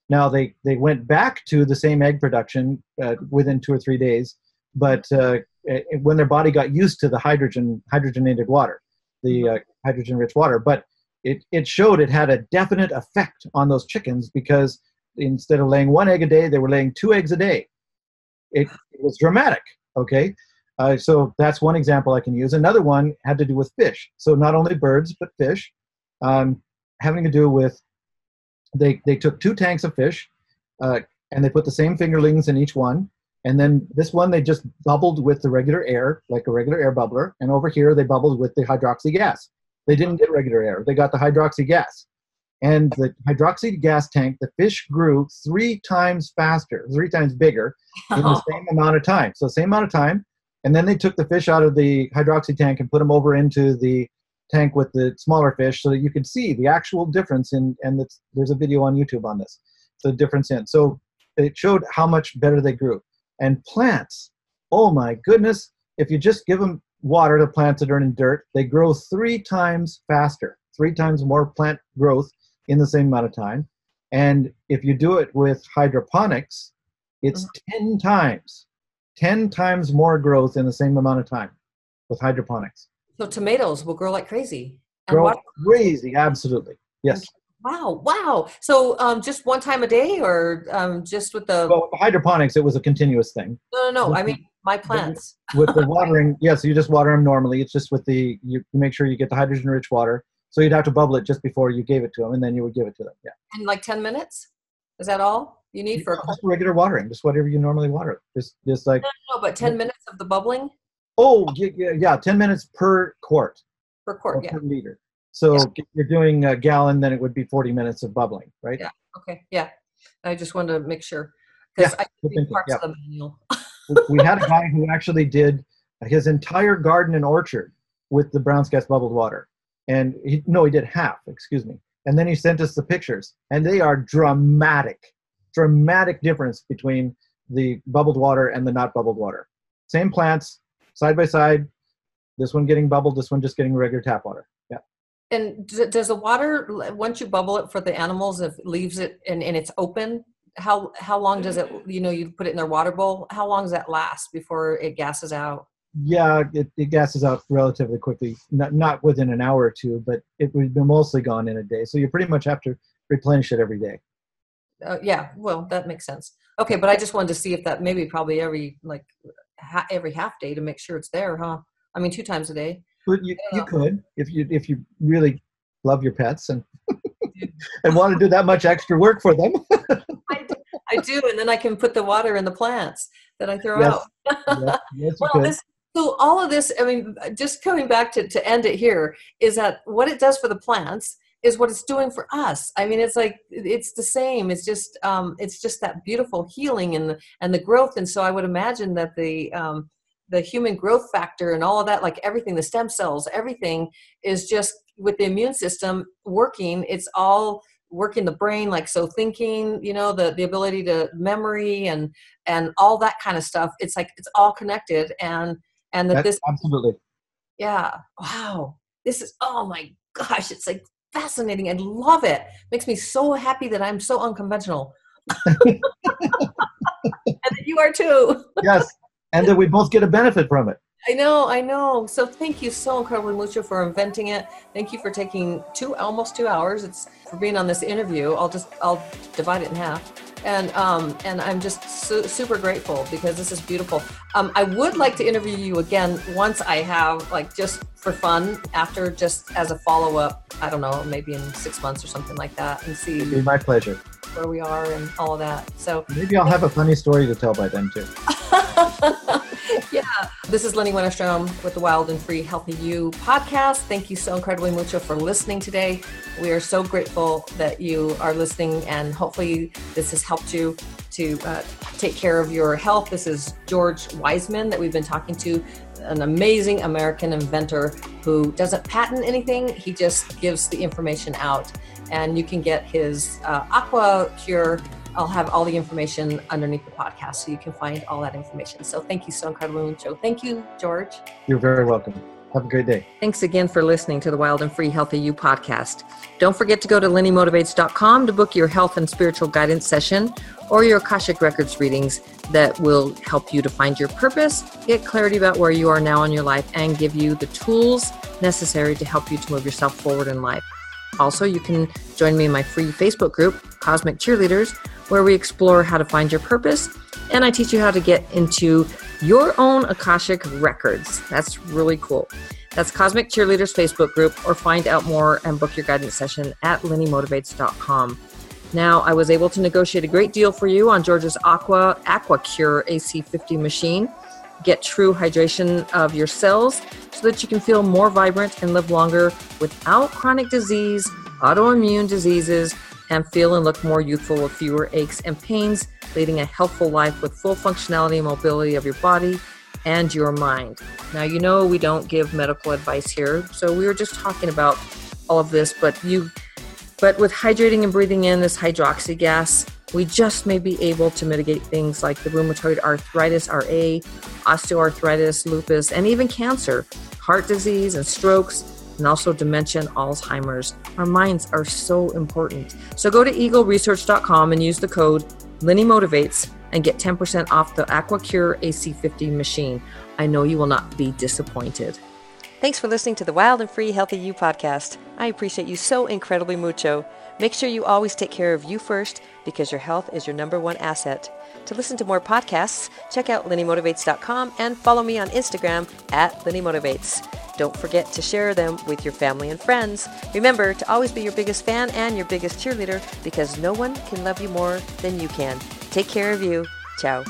Now they they went back to the same egg production within two or three days, but uh, when their body got used to the hydrogen hydrogenated water, the mm-hmm. uh, hydrogen rich water, but it, it showed it had a definite effect on those chickens because instead of laying one egg a day, they were laying two eggs a day. It, it was dramatic. Okay, uh, so that's one example I can use. Another one had to do with fish. So not only birds but fish, um, having to do with they they took two tanks of fish, uh, and they put the same fingerlings in each one, and then this one, they just bubbled with the regular air, like a regular air bubbler. And over here, they bubbled with the hydroxy gas. They didn't get regular air, they got the hydroxy gas. And the hydroxy gas tank, the fish grew three times faster, three times bigger in the oh. same amount of time. So, same amount of time, And then they took the fish out of the hydroxy tank and put them over into the tank with the smaller fish so that you could see the actual difference in and there's a video on youtube on this the difference in. So it showed how much better they grew. And plants oh my goodness if you just give them water to plants that are in dirt they grow three times faster three times more plant growth in the same amount of time and if you do it with hydroponics it's mm-hmm. 10 times 10 times more growth in the same amount of time with hydroponics so tomatoes will grow like crazy. Grow water- crazy, absolutely. Yes. Wow, wow. So um, just one time a day or um, just with the. Well, with hydroponics, it was a continuous thing. No, no, no. I mean, my plants. with the watering, yes, yeah, so you just water them normally. It's just with the, you make sure you get the hydrogen rich water. So you'd have to bubble it just before you gave it to them, and then you would give it to them. Yeah. And like 10 minutes? Is that all you need for just regular watering? Just whatever you normally water. Just, just like. No, no, but 10 minutes of the bubbling? Oh, yeah, yeah, 10 minutes per quart. Per quart, yeah. Per liter. So yeah. if you're doing a gallon, then it would be 40 minutes of bubbling, right? Yeah. Okay. Yeah. I just wanted to make sure because yeah, I parts yeah. of the manual. we had a guy who actually did his entire garden and orchard with the Brown's Gas bubbled water. And he, no, he did half, excuse me. And then he sent us the pictures, and they are dramatic, dramatic difference between the bubbled water and the not bubbled water. Same plants, side by side. This one getting bubbled, this one just getting regular tap water. Yeah. And does the water once you bubble it for the animals, if it leaves it and, and it's open, how how long does it? You know, you put it in their water bowl. How long does that last before it gasses out? Yeah, it, it gasses out relatively quickly. Not not within an hour or two, but it would be mostly gone in a day. So you pretty much have to replenish it every day. Uh, yeah, well, that makes sense. Okay, but I just wanted to see if that maybe probably every like ha- every half day to make sure it's there, huh? I mean, two times a day. But you, you could if you if you really love your pets and and want to do that much extra work for them. I, do, I, do, and then I can put the water in the plants that I throw yes. out. yes, yes well, this, so all of this, I mean, just coming back to to end it here is that what it does for the plants is what it's doing for us. I mean it's like it's the same. It's just um, it's just that beautiful healing and the and the growth. And so i would imagine that the um, the human growth factor and all of that like everything the stem cells everything is just with the immune system working. It's all working the brain like so thinking you know the the ability to memory and and all that kind of stuff. It's like it's all connected. And and that That's this absolutely yeah wow this is oh my gosh it's like fascinating. I love it. Makes me so happy that I'm so unconventional. and that you are too. yes. And that we both get a benefit from it. I know, I know. So thank you so incredibly much for inventing it. Thank you for taking two almost two hours. It's for being on this interview. I'll just I'll divide it in half and um, and I'm just su- super grateful because this is beautiful. Um, I would like to interview you again once I have like just for fun after just as a follow up. I don't know, maybe in six months or something like that, and see. It'd be my pleasure. Where we are and all of that. So maybe I'll have a funny story to tell by then too. yeah. This is Linny Wennerstrom with the Wild and Free Healthy You podcast. Thank you so incredibly mucho for listening today. We are so grateful that you are listening, and hopefully, this has helped you to uh, take care of your health. This is George Wiseman that we've been talking to, an amazing American inventor who doesn't patent anything, he just gives the information out. And you can get his uh, Aqua Cure I'll have all the information underneath the podcast so you can find all that information. So thank you so incredibly much. Thank you, George. You're very welcome. Have a great day. Thanks again for listening to the Wild and Free Healthy You podcast. Don't forget to go to linnymotivates.com to book your health and spiritual guidance session or your Akashic Records readings that will help you to find your purpose, get clarity about where you are now in your life, and give you the tools necessary to help you to move yourself forward in life. Also, you can join me in my free Facebook group, Cosmic Cheerleaders, where we explore how to find your purpose and I teach you how to get into your own Akashic records. That's really cool. That's Cosmic Cheerleaders Facebook group, or find out more and book your guidance session at linnymotivates.com. Now, I was able to negotiate a great deal for you on George's Aqua AquaCure AC50 machine. Get true hydration of your cells so that you can feel more vibrant and live longer without chronic disease, autoimmune diseases, and feel and look more youthful with fewer aches and pains, leading a healthful life with full functionality and mobility of your body and your mind. Now, you know we don't give medical advice here, so we were just talking about all of this, but you but with hydrating and breathing in this hydroxy gas, we just may be able to mitigate things like the rheumatoid arthritis, RA, osteoarthritis, lupus, and even cancer, heart disease, and strokes, and also dementia and Alzheimer's. Our minds are so important. So go to eagleresearch.com and use the code Linny Motivates and get 10% off the AquaCure AC50 machine. I know you will not be disappointed. Thanks for listening to the Wild and Free Healthy You podcast. I appreciate you so incredibly mucho. Make sure you always take care of you first because your health is your number one asset. To listen to more podcasts, check out LinnyMotivates.com and follow me on Instagram at LinnyMotivates. Don't forget to share them with your family and friends. Remember to always be your biggest fan and your biggest cheerleader because no one can love you more than you can. Take care of you. Ciao.